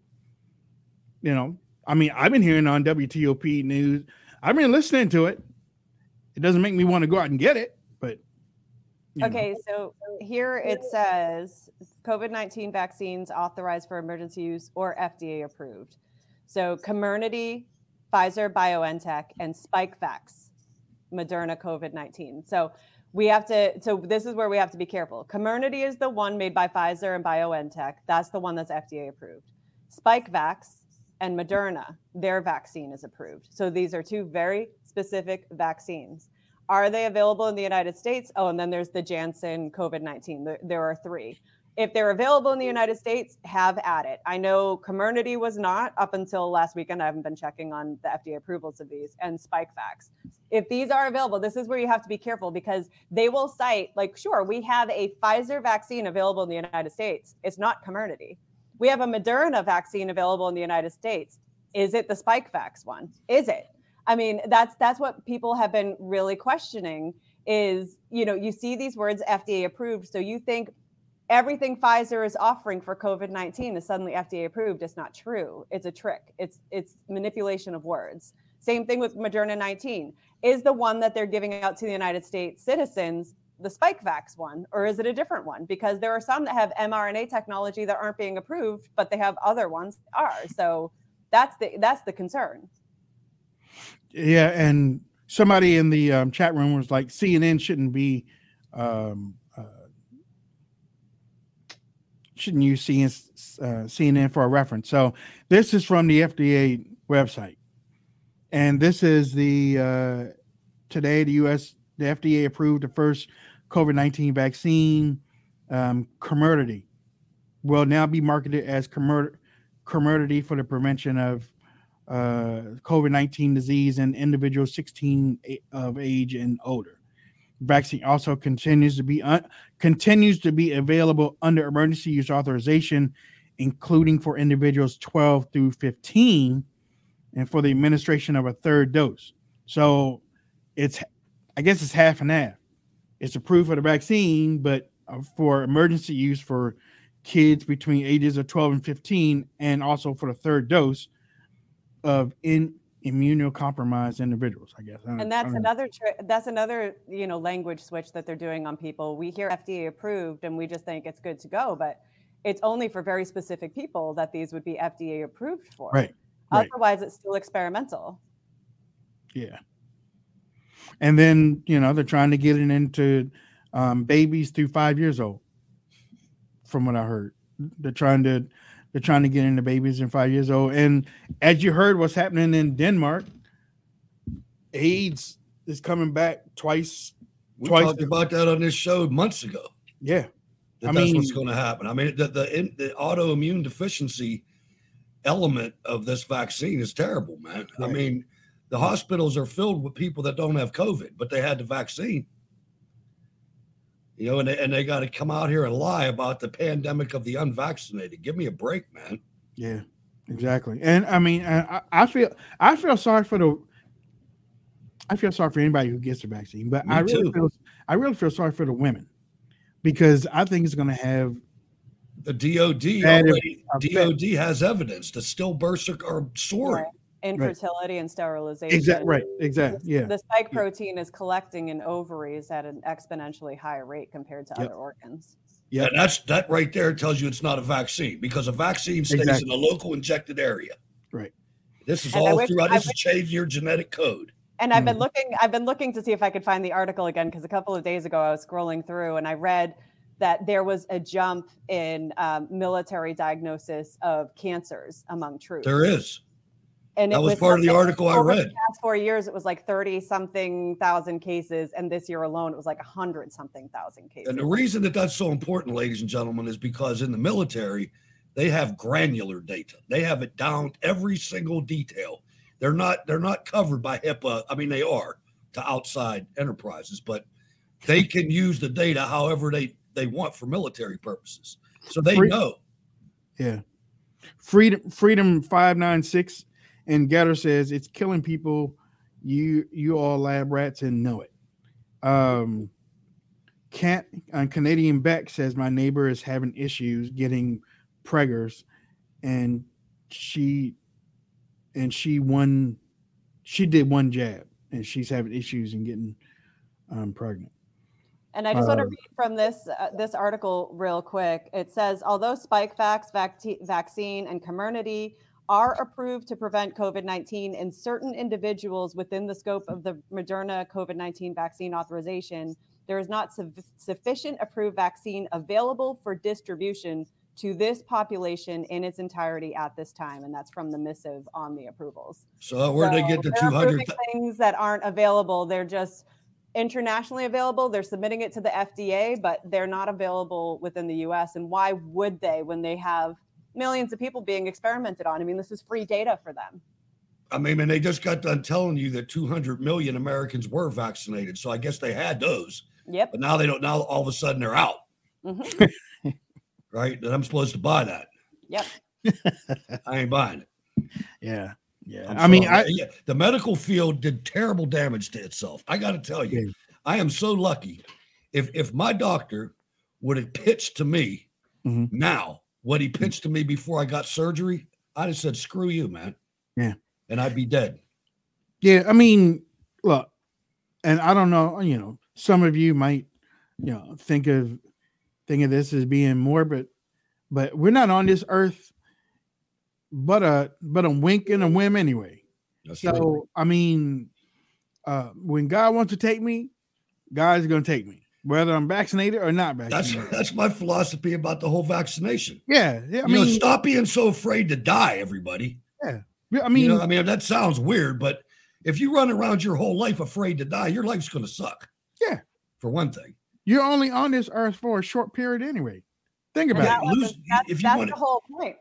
you know, I mean, I've been hearing on WTOP news. I've been listening to it. It doesn't make me want to go out and get it, but you know. Okay, so here it says COVID 19 vaccines authorized for emergency use or FDA approved. So, Comirnaty, Pfizer, BioNTech, and SpikeVax, Moderna COVID 19. So, we have to, so this is where we have to be careful. Comirnaty is the one made by Pfizer and BioNTech. That's the one that's FDA approved. SpikeVax and Moderna, their vaccine is approved. So, these are two very specific vaccines. Are they available in the United States? Oh, and then there's the Janssen COVID 19. There, there are three. If they're available in the United States, have at it. I know Comirnaty was not up until last weekend. I haven't been checking on the FDA approvals of these and SpikeVax. If these are available, this is where you have to be careful because they will cite, like, sure, we have a Pfizer vaccine available in the United States. It's not Comirnaty. We have a Moderna vaccine available in the United States. Is it the SpikeVax one? Is it? I mean, that's that's what people have been really questioning is, you know, you see these words FDA approved, so you think everything Pfizer is offering for COVID-19 is suddenly FDA approved. It's not true. It's a trick. It's it's manipulation of words. Same thing with Moderna 19. Is the one that they're giving out to the United States citizens the SpikeVax one, or is it a different one? Because there are some that have mRNA technology that aren't being approved, but they have other ones that are. So that's the that's the concern. Yeah, and somebody in the um, chat room was like, CNN shouldn't be, um, uh, shouldn't use CNN, uh, for a reference. So this is from the FDA website, and this is the uh, today the U.S. the FDA approved the first COVID nineteen vaccine, um, Comirnaty, will now be marketed as Comir- Comirnaty for the prevention of uh, COVID 19 disease in individuals 16 of age and older. Vaccine also continues to be un- continues to be available under emergency use authorization, including for individuals 12 through 15, and for the administration of a third dose. So it's, I guess it's half and half. It's approved for the vaccine, but uh, for emergency use for kids between ages of 12 and 15, and also for the third dose of in immunocompromised individuals. I guess, I and that's another tri- that's another you know language switch that they're doing on people we hear fda approved and we just think it's good to go but it's only for very specific people that these would be fda approved for Right, right. otherwise it's still experimental Yeah. And then, you know, they're trying to get it into um, babies through five years old, from what I heard. They're trying to they're trying to get into babies and five years old. And as you heard what's happening in Denmark, AIDS is coming back twice. We twice talked about that on this show months ago. Yeah. That I that's mean- what's going to happen. I mean, the the, the autoimmune deficiency element of this vaccine is terrible, man. I mean, the hospitals are filled with people that don't have COVID, but they had the vaccine. You know, and they, and they got to come out here and lie about the pandemic of the unvaccinated. Give me a break, man. Yeah, exactly. And I mean, I, I I feel I feel sorry for the. I feel sorry for anybody who gets the vaccine, but Me I really too. feel I really feel sorry for the women because I think it's going to have The DOD already. DOD has evidence the stillbirths are, are soaring. Infertility and sterilization. Exactly. right, exact, yeah, The spike protein is collecting in ovaries at an exponentially higher rate compared to Yep. other organs. Yeah, And that's that right there tells you it's not a vaccine because a vaccine stays Exactly. in a local injected area. right. This is And all wish- throughout. I This is wish- changing your genetic code. And I've Mm. been looking, I've been looking to see if I could find the article again because a couple of days ago I was scrolling through and I read that there was a jump in um, military diagnosis of cancers among troops. There is. And That was part of the article I read. The past four years, it was like thirty something thousand cases, and this year alone, it was like a hundred something thousand cases. And the reason that that's so important, ladies and gentlemen, is because in the military, they have granular data. They have it down every single detail. They're not they're not covered by HIPAA. I mean, they are to outside enterprises, but they can use the data however they they want for military purposes. So they Free- know. Yeah. Freedom Freedom 596 and Getter says it's killing people. You you all lab rats and know it. Um can't uh, Canadian Beck says my neighbor is having issues getting preggers and she and she won she did one jab and she's having issues in getting um pregnant. And I just want to Uh, read from this uh, this article real quick. It says, although Spikevax, vac- vaccine, and Comirnaty are approved to prevent COVID-19 in certain individuals within the scope of the Moderna COVID-19 vaccine authorization, there is not suf- sufficient approved vaccine available for distribution to this population in its entirety at this time. And that's from the missive on the approvals. So where'd they get the they're two hundred? things that aren't available. They're just internationally available. They're submitting it to the FDA, but they're not available within the US. And why would they when they have millions of people being experimented on? I mean, this is free data for them. I mean, and they just got done telling you that 200 million Americans were vaccinated. So I guess they had those. Yep. But now they don't. Now all of a sudden they're out, Mhm. right? That I'm supposed to buy that. Yep. I ain't buying it. Yeah. Yeah. I'm mean. I yeah, the medical field did terrible damage to itself. I got to tell you, I am so lucky. If if my doctor would have pitched to me Mhm. now what he pitched to me before I got surgery, I'd have said, "Screw you, man," yeah. and I'd be dead. Yeah, I mean, look, and I don't know, you know, some of you might, you know, think of think of this as being morbid, but we're not on this earth but a but a wink and a whim anyway. That's so true. I mean, uh when God wants to take me, God's gonna take me, whether I'm vaccinated or not That's vaccinated. that's my philosophy about the whole vaccination. yeah, yeah. I you know, mean, stop being so afraid to die, everybody. yeah. Yeah, I I mean, mean, I mean that sounds weird, but if you run around your whole life afraid to die, your life's going to suck. Yeah. For one thing, you're only on this earth for a short period anyway. Think about that- it. that's, that's, if you that's wanna- the whole point.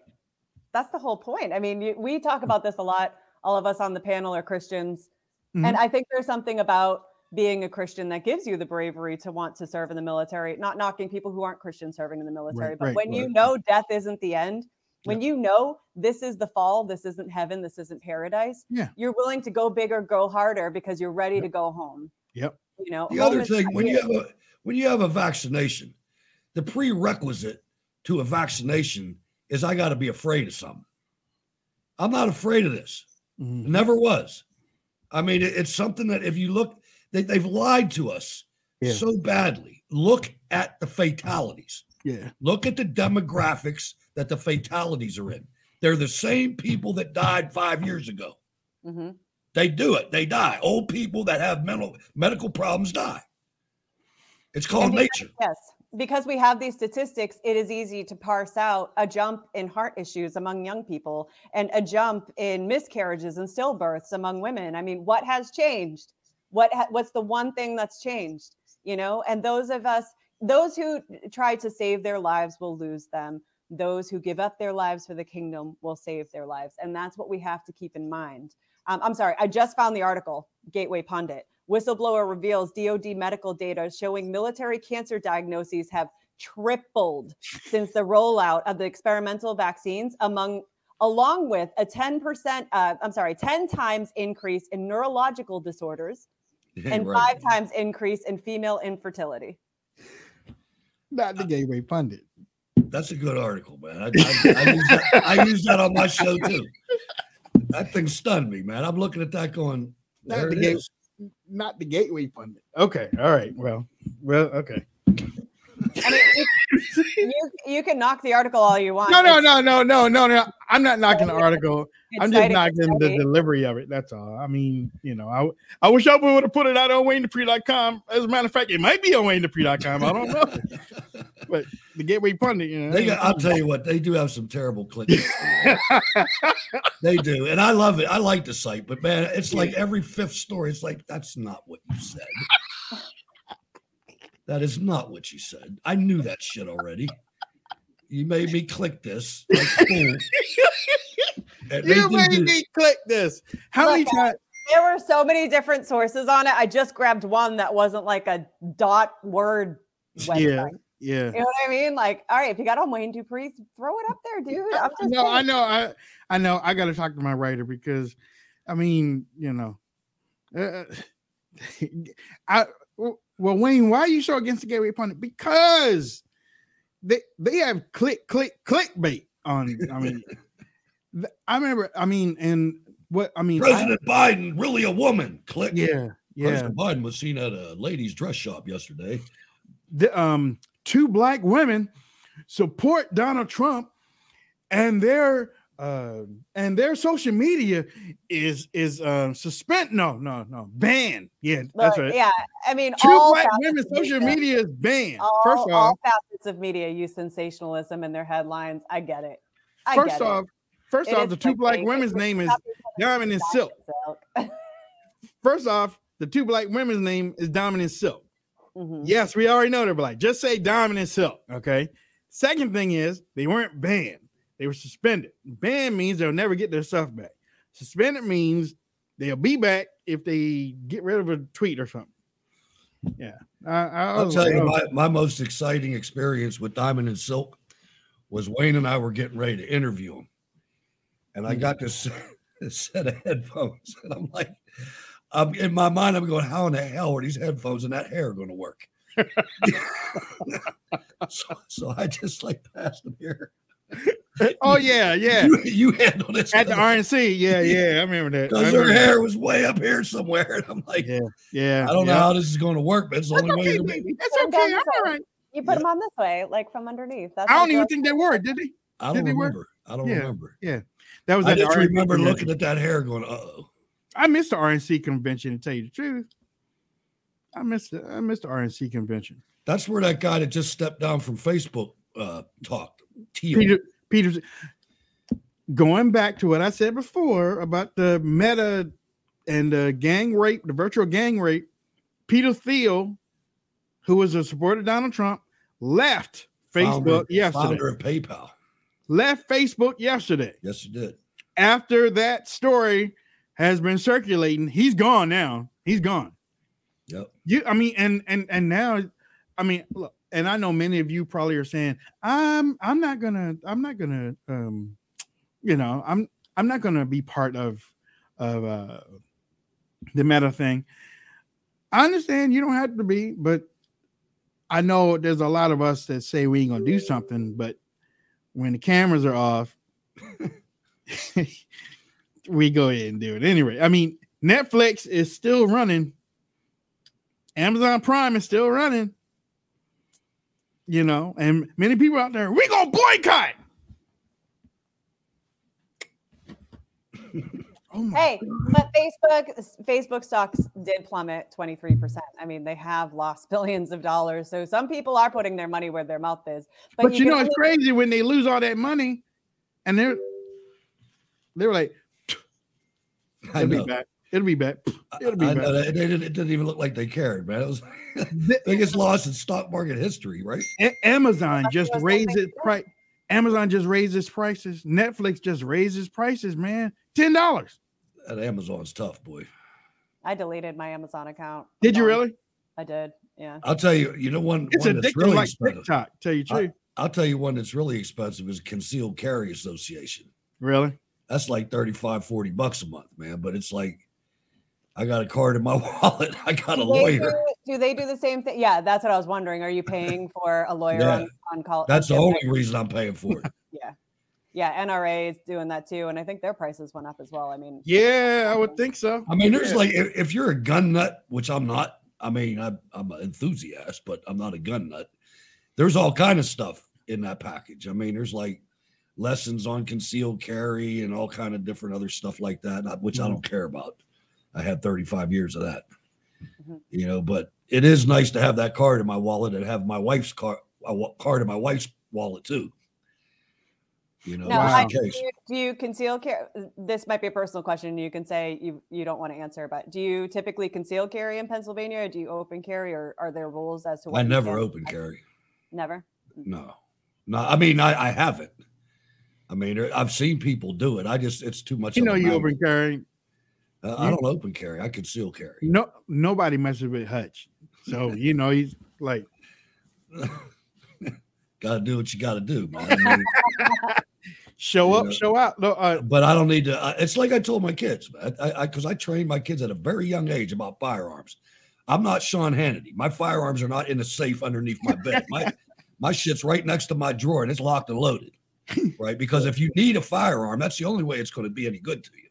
That's the whole point. I mean, you, we talk about this a lot. All of us on the panel are Christians. And Mhm. I think there's something about being a Christian that gives you the bravery to want to serve in the military, not knocking people who aren't Christian serving in the military. Right, but right, when you right. know death isn't the end, when you know this is the fall, this isn't heaven, this isn't paradise, Yeah. you're willing to go bigger, go harder because you're ready to go home. Yep. You know, the other thing when you have a when you have a vaccination, the prerequisite to a vaccination is I got to be afraid of something. I'm not afraid of this. Mhm. Never was. I mean, it- it's something that if you look, they, they've lied to us Yeah. so badly. Look at the fatalities. Yeah. Look at the demographics that the fatalities are in. They're the same people that died five years ago. Mm-hmm. They do it. They die. Old people that have mental medical problems die. It's called because- nature. Yes, because we have these statistics, it is easy to parse out a jump in heart issues among young people and a jump in miscarriages and stillbirths among women. I mean, what has changed? What ha- what's the one thing that's changed? You know, and those of us, those who try to save their lives will lose them. Those who give up their lives for the kingdom will save their lives, and that's what we have to keep in mind. Um, I'm sorry, I just found the article, Gateway Pundit. Whistleblower reveals DoD medical data showing military cancer diagnoses have tripled since the rollout of the experimental vaccines among along with a 10% uh, i'm sorry 10 times increase in neurological disorders and Right. five times increase in female infertility. Not the Gateway Pundit. That's a good article, man. I, I, I, use that, I use that on my show too. That thing stunned me, man. I'm looking at that going, Not there the, it gate, is. not the Gateway Pundit. Okay. All right. Well, well, okay. I mean, you, you, you can knock the article all you want. No, no, It's- no, no, no, no, no. I'm not knocking the article. I'm just knocking the delivery of it. That's all. I mean, you know, I I wish I would have put it out on WayneDupree.com. As a matter of fact, it might be on WayneDupree.com. I don't know. but the Gateway Pundit, you know. They got, I'll tell you what, they do have some terrible clicks. they do. And I love it. I like the site, but man, it's like every fifth story, it's like, that's not what you said. That is not what you said. I knew that shit already. You made me click this. Like, fool. And they you made do- me click this. How many Look, times? There were so many different sources on it. I just grabbed one that wasn't like a dot word website. Yeah, yeah. You know what I mean? Like, all right, if you got on Wayne Dupree, throw it up there, dude. I'm just No, I know. I I know. I got to talk to my writer because, I mean, you know, uh, I well, Wayne, why are you so against the Gateway Pundit? Because they they have click click clickbait on. I mean, I remember. I mean, and what I mean, I- President Biden, really a woman. Click. yeah, yeah. President Biden was seen at a ladies' dress shop yesterday. the, um, two black women support Donald Trump, and their uh, and their social media is is um, suspend. No, no, no, banned. Yeah, that's right. Yeah, I mean, Two all black facets women social media is banned. all, first off, all facets of media use sensationalism in their headlines. I get it. I first get off, it. first It off, the two black women's name is Diamond and Silk. Silk. First off, the two black women's name is Diamond and Silk. Mhm. Yes, we already know they're black. Just say Diamond and Silk. Okay. Second thing is they weren't banned; they were suspended. Banned means they'll never get their stuff back. Suspended means they'll be back if they get rid of a tweet or something. Yeah, I, I I'll was tell you, my, my most exciting experience with Diamond and Silk was Wayne and I were getting ready to interview him. And I hmm. got this, this set of headphones. And I'm like, I'm, in my mind, I'm going, how in the hell are these headphones and that hair going to work? so, so I just like passed them here. oh yeah, yeah. You, you handle this. At the RNC, yeah, yeah, I remember that. Because her remember hair was way up here somewhere. And I'm like, that. Yeah, I don't know how this is going to work, but it's the That's only way. okay, to baby. That's Put 'em okay. I'm all way. right. You put them on this way, like from underneath. That's I don't even think they do were. Did they? I don't Did they work? remember. I don't Yeah. remember. Yeah, that was I just RNC remember convention. looking at that hair going, uh oh. I missed the RNC convention. To tell you the truth, I missed the, I missed the RNC convention. That's where that guy that just stepped down from Facebook uh talked. Thiel. Peter Peter's going back to what I said before about the meta and the gang rape, the virtual gang rape. Peter Thiel, who was a supporter of Donald Trump, left Facebook founder, yesterday. Founder of PayPal. Left Facebook yesterday. Yes, he did. After that story has been circulating, he's gone now. He's gone. Yep. You, I mean, and and and now, I mean, look, and I know many of you probably are saying, I'm I'm not gonna, I'm not gonna, um, you know, I'm I'm not gonna be part of of uh the meta thing. I understand you don't have to be, but I know there's a lot of us that say we ain't gonna do something, but when the cameras are off, we go ahead and do it anyway. I mean, Netflix is still running. Amazon Prime is still running. You know, and many people out there, we gonna boycott. oh my Hey, but Facebook Facebook stocks did plummet 23%. I mean, they have lost billions of dollars. So some people are putting their money where their mouth is. But, you, can know, it's crazy when they lose all that money and they're they were like, I it'll be back. It'll be back. It'll be I back. know that. It didn't, it didn't even look like they cared, man. It was biggest loss in stock market history, right? A- Amazon just was raised its price. Amazon just raised its prices. Netflix just raises prices, man. Ten dollars. That Amazon's tough, boy. I deleted my Amazon account. Did you really? I did. Yeah. I'll tell you, you know one, It's one that's addictive really like expensive. TikTok. Tell you the truth. I'll tell you one that's really expensive is Concealed Carry Association. really? That's like 35, 40 bucks a month, man. But it's like I got a card in my wallet. I got a Do they lawyer. Do, do they do the same thing? Yeah, that's what I was wondering. Are you paying for a lawyer Yeah. on, on call? That's the okay, only reason I'm paying for it. Yeah. Yeah, NRA is doing that too. And I think their prices went up as well. I mean, Yeah, I would um, think so. I mean, there's Yeah. like if, if you're a gun nut, which I'm not. I mean, I, I'm an enthusiast, but I'm not a gun nut. There's all kind of stuff in that package. I mean, there's like lessons on concealed carry and all kind of different other stuff like that, not- which I mm. don't care about. I had 35 years of that, mm-hmm. you know. But it is nice to have that card in my wallet and have my wife's card, a card in my wife's wallet too. You know, now, I, in do, you, do you conceal carry? This might be a personal question. You can say you you don't want to answer, but do you typically conceal carry in Pennsylvania? Or do you open carry, or are there rules as to what I never can- open carry. Never. No, no. I mean, I, I haven't. I mean, I've seen people do it. I just, it's too much. You know, you magnet. open carry. Uh, I don't open carry. I conceal carry. No, nobody messes with Hutch. So you know he's like, Got to do what you got to do, man. I mean, show up, Yeah. show out. No, uh, but I don't need to. I, it's like I told my kids. I, I, because I, trained my kids at a very young age about firearms. I'm not Sean Hannity. My firearms are not in a safe underneath my bed. My, my shit's right next to my drawer and it's locked and loaded. Right, because if you need a firearm, that's the only way it's going to be any good to you.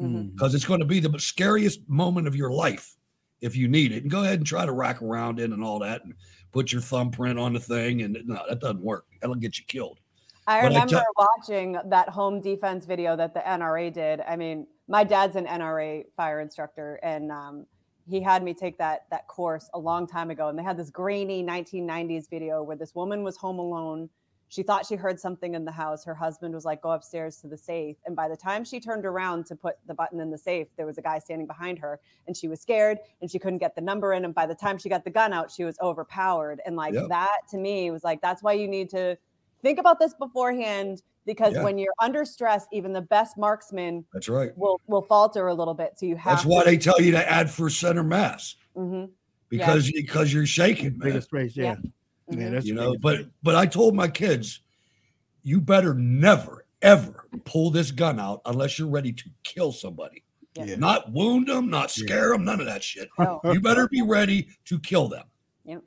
Mm, because it's going to be the scariest moment of your life if you need it. And go ahead and try to rack around in and all that and put your thumbprint on the thing. And no, that doesn't work. That'll get you killed. I But remember tell- watching that home defense video that the NRA did. I mean, my dad's an NRA fire instructor, and um, he had me take that that course a long time ago. And they had this grainy 1990s video where this woman was home alone. She thought she heard something in the house. Her husband was like, "Go upstairs to the safe." And by the time she turned around to put the button in the safe, there was a guy standing behind her, and she was scared and she couldn't get the number in. And by the time she got the gun out, she was overpowered. And like Yep. that to me was like, that's why you need to think about this beforehand because Yeah. when you're under stress, even the best marksman That's right. will will falter a little bit. So you have That's why they tell you to add for center mass hmm because because you're shaking, man. biggest space. Yeah, Mm-hmm. yeah. Mm-hmm. That's you know. But but I told my kids, you better never ever pull this gun out unless you're ready to kill somebody. Yeah. Not wound them, not scare them, none of that shit. No. You better be ready to kill them. Yep.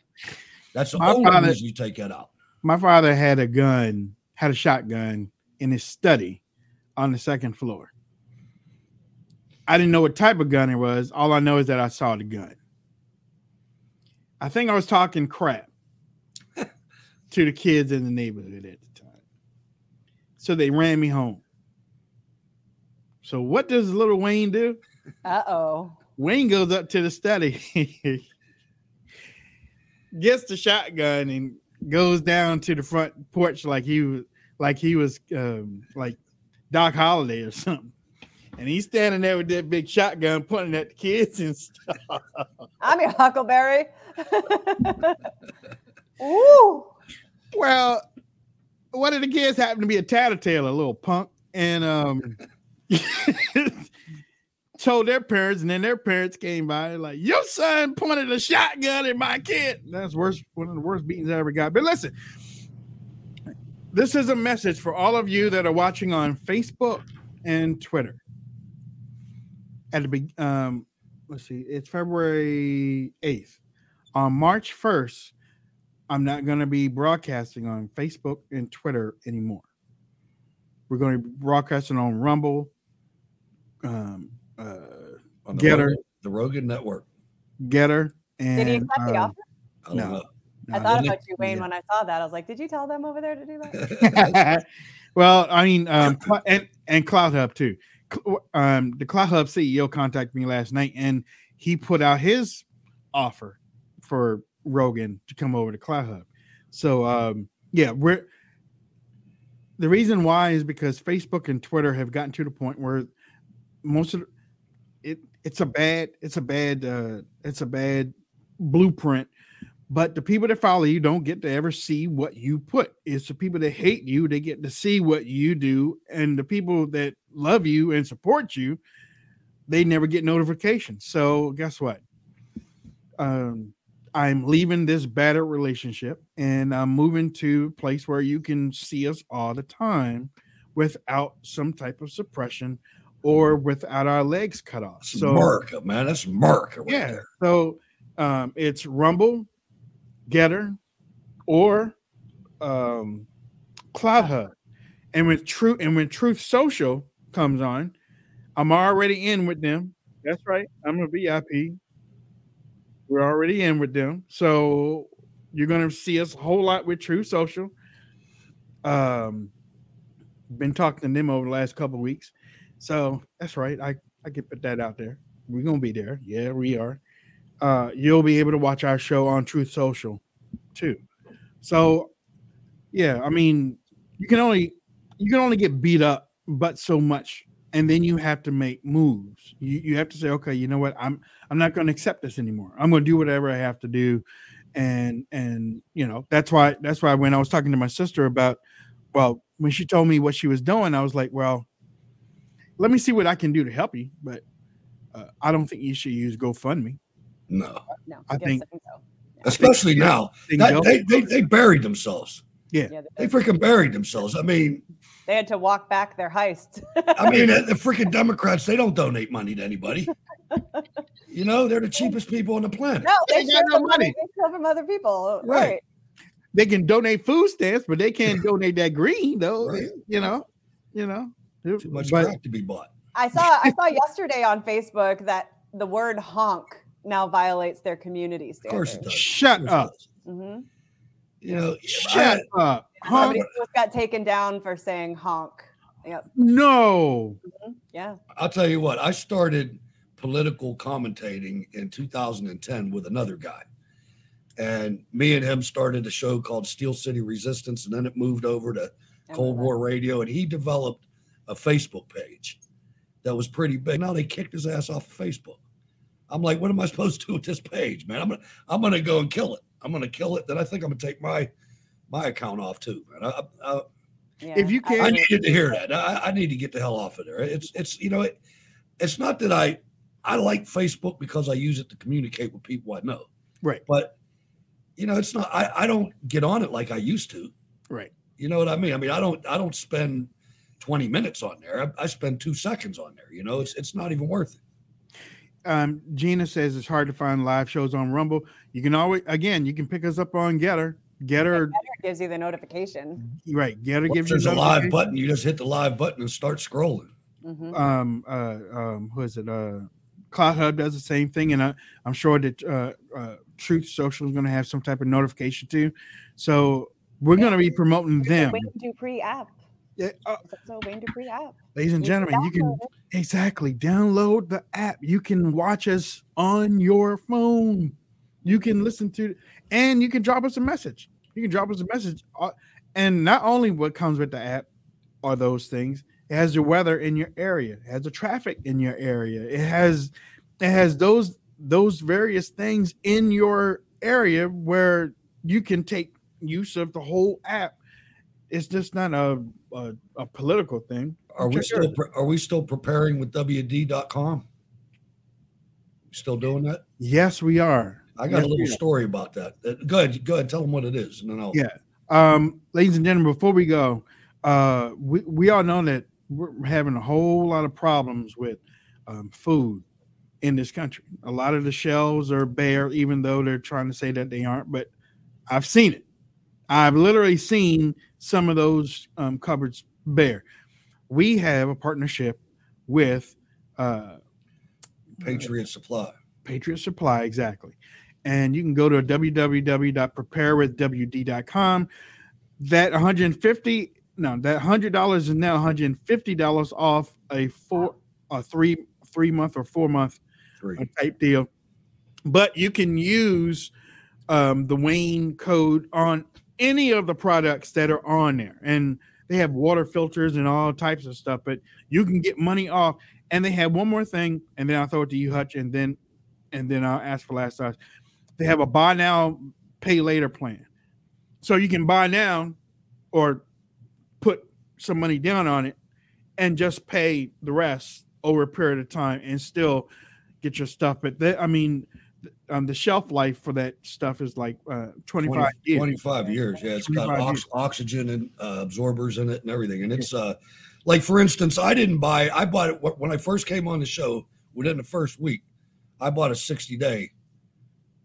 That's the My only father- reason you take that out. my father had a gun, had a shotgun in his study on the second floor. I didn't know what type of gun it was. All I know is that I saw the gun. I think I was talking crap to the kids in the neighborhood at the time. So they ran me home. So what does little Wayne do? Uh oh. Wayne goes up to the study, gets the shotgun, and goes down to the front porch like he was like he was um, like Doc Holliday or something. And he's standing there with that big shotgun, pointing at the kids and stuff. I'm your Huckleberry. Ooh. Well, one of the kids happened to be a tattletale, a little punk, and um, told their parents, and then their parents came by like, "Your son pointed a shotgun at my kid." That's worst, one of the worst beatings I ever got. But listen, this is a message for all of you that are watching on Facebook and Twitter. At the um, let's see, it's February eighth. On March first, I'm not going to be broadcasting on Facebook and Twitter anymore. We're going to be broadcasting on Rumble, um, uh, On the Getter, Rogan, the Rogan Network. Getter, and Did he accept the offer? I don't No. I thought about you, Wayne, yeah. when I saw that. I was like, did you tell them over there to do that? well, I mean, um, and and CloutHub too. Um, the CloutHub CEO contacted me last night, and he put out his offer for Rogan to come over to CloutHub. So, um, yeah, we're the reason why is because Facebook and Twitter have gotten to the point where most of it it's a bad it's a bad uh, it's a bad blueprint but the people that follow you don't get to ever see what you put. It's the people that hate you, they get to see what you do. And the people that love you and support you, they never get notifications. So guess what? Um, I'm leaving this battered relationship and I'm moving to a place where you can see us all the time without some type of suppression or without our legs cut off. So America, man. That's America right yeah. there. So um, it's Rumble, Getter, or um, CloutHub. And with Truth and when Truth Social comes on, I'm already in with them. That's right. I'm a VIP. We're already in with them. So you're gonna see us a whole lot with Truth Social. Um been talking to them over the last couple weeks. So that's right. I, I can put that out there. We're gonna be there. Yeah, we are. Uh you'll be able to watch our show on Truth Social too. So yeah, I mean, you can only you can only get beat up but so much and then you have to make moves. You, you have to say okay you know what? I'm i'm not going to accept this anymore. I'm going to do whatever i have to do. And and you know that's why that's why when i was talking to my sister about well when she told me what she was doing i was like well let me see what i can do to help you but uh, i don't think you should use gofundme. No, No, I yes, think- think so. especially now. They That- they, they, they buried themselves. yeah. Yeah, They they, freaking buried themselves. I mean, they had to walk back their heist. I mean, the the freaking Democrats, they don't donate money to anybody. You know, they're the cheapest people on the planet. no, they They got no from money. They steal from other people. Right. Right. they can donate food stamps but they can't donate that green though Right. you know you know Too much But- crap to be bought. I saw I saw yesterday on Facebook that the word honk now violates their community Of standards. course it does. Shut Of course it up. does. Mm-hmm. You know, shut up uh, honk just got taken down for saying honk. Yep. no mm-hmm, Yeah. I'll tell you what, I started political commentating in 2010 with another guy. And me and him started a show called Steel City Resistance, and then it moved over to Cold War Radio, and he developed a Facebook page that was pretty big. Now they kicked his ass off of Facebook. I'm like, what am I supposed to do with this page, man? I'm gonna I'm gonna go and kill it. I'm gonna kill it. Then I think I'm gonna take my my account off too, man. I, I. Yeah. If you can't- I needed to hear that. I, I need to get the hell off of there. It's it's you know it, it's not that I I like Facebook because I use it to communicate with people I know. Right. But you know, it's not I, I don't get on it like I used to. right You know what I mean? I mean, I don't I don't spend 20 minutes on there. I, I spend two seconds on there. You know, it's it's not even worth it. Um, Gina says it's hard to find live shows on Rumble. You can always, again, you can pick us up on Getter. Getter, Better gives you the notification. right? Getter Once gives you there's a live button, you just hit the live button and start scrolling. hmm Um, uh, um, who is it? Uh, CloutHub does the same thing, and I, I'm sure that uh, uh, Truth Social is going to have some type of notification too. So we're going to be promoting The them. Wayne Dupree app. Yeah, uh, It's a Wayne Dupree app. ladies and You can gentlemen, you can it. exactly download the app. You can watch us on your phone. You can listen to, and you can drop us a message. You can drop us a message, uh, and not only what comes with the app are those things. It has your weather in your area. It has the traffic in your area. It has, it has those those various things in your area where you can take use of the whole app. It's just not a a, a political thing. Are we Check still are we still preparing with WD.com? Still doing that? Yes, we are. I got Yes, a little story about that. Uh, Go ahead, go ahead, tell them what it is, and then I'll. Yeah. Um, ladies and gentlemen, before we go, uh, we, we all know that we're having a whole lot of problems with um, food in this country. A lot of the shelves are bare, even though they're trying to say that they aren't. But I've seen it. I've literally seen some of those um, cupboards bare. We have a partnership with uh, Patriot Supply. Patriot Supply, exactly. And you can go to www.preparewithwd.com. That 150, no, that hundred dollars is now 150 dollars off a four, a three, three month or four month Three. type deal. But you can use um, the Wayne code on any of the products that are on there, and they have water filters and all types of stuff. But you can get money off. And they have one more thing, and then I'll throw it to you, Hutch, and then and then I'll ask for last size. They have a buy now, pay later plan. So you can buy now or put some money down on it and just pay the rest over a period of time and still get your stuff. But I mean, um, the shelf life for that stuff is like uh, 25 20 years. 25 years. Yeah, it's got ox- oxygen and uh, absorbers in it and everything. And it's uh Like for instance, I didn't buy. I bought it when I first came on the show. Within the first week, I bought a 60 day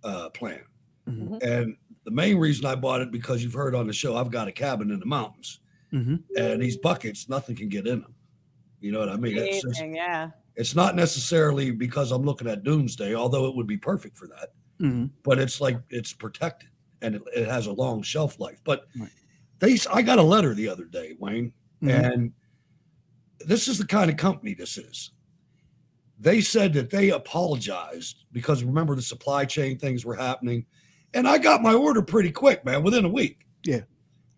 uh, plan, Mm-hmm. and the main reason I bought it because you've heard on the show I've got a cabin in the mountains, Mm-hmm. and these buckets nothing can get in them. You know what I mean? It's, just- yeah. It's not necessarily because I'm looking at doomsday, although it would be perfect for that. Mm-hmm. But it's like it's protected and it, it has a long shelf life. But they, s- I got a letter the other day, Wayne, Mhm. and this is the kind of company this is. They said that they apologized because remember the supply chain things were happening, and I got my order pretty quick, man, within a week. Yeah.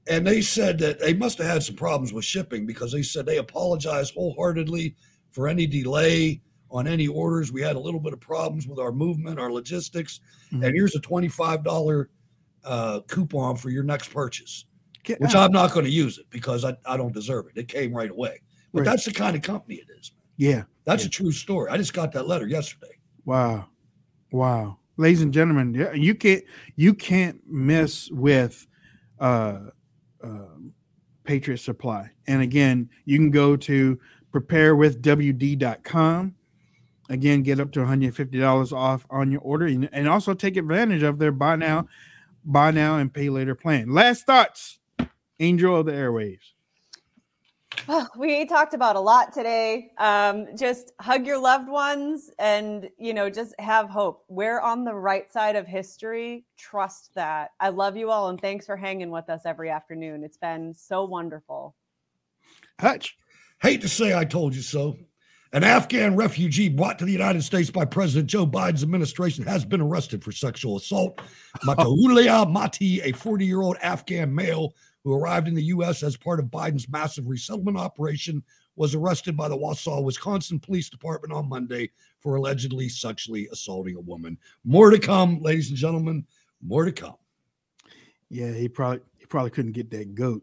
And they said that they must have had some problems with shipping because they said they apologized wholeheartedly for any delay on any orders. We had a little bit of problems with our movement, our logistics, Mhm. and here's a twenty-five dollar uh, coupon for your next purchase. Get Which out. I'm not going to use it because I, I don't deserve it. It came right away. But Right. that's the kind of company it is. Yeah. That's a true story. I just got that letter yesterday. Wow. Wow. Ladies and gentlemen, you can't you can't mess with uh, uh Patriot Supply. And again, you can go to preparewithwd.com. Again, get up to $150 off on your order and, and also take advantage of their buy now, buy now and pay later plan. Last thoughts, Angel of the Airwaves. Oh, we talked about a lot today. Um, just hug your loved ones and, you know, just have hope. We're on the right side of history. Trust that. I love you all and thanks for hanging with us every afternoon. It's been so wonderful. Hutch. Hate to say I told you so. An Afghan refugee brought to the United States by President Joe Biden's administration has been arrested for sexual assault. Mataulia Mati, a 40 year old Afghan male who arrived in the U.S. as part of Biden's massive resettlement operation, was arrested by the Wausau, Wisconsin Police Department on Monday for allegedly sexually assaulting a woman. More to come, ladies and gentlemen. More to come. Yeah, he probably he probably couldn't get that goat.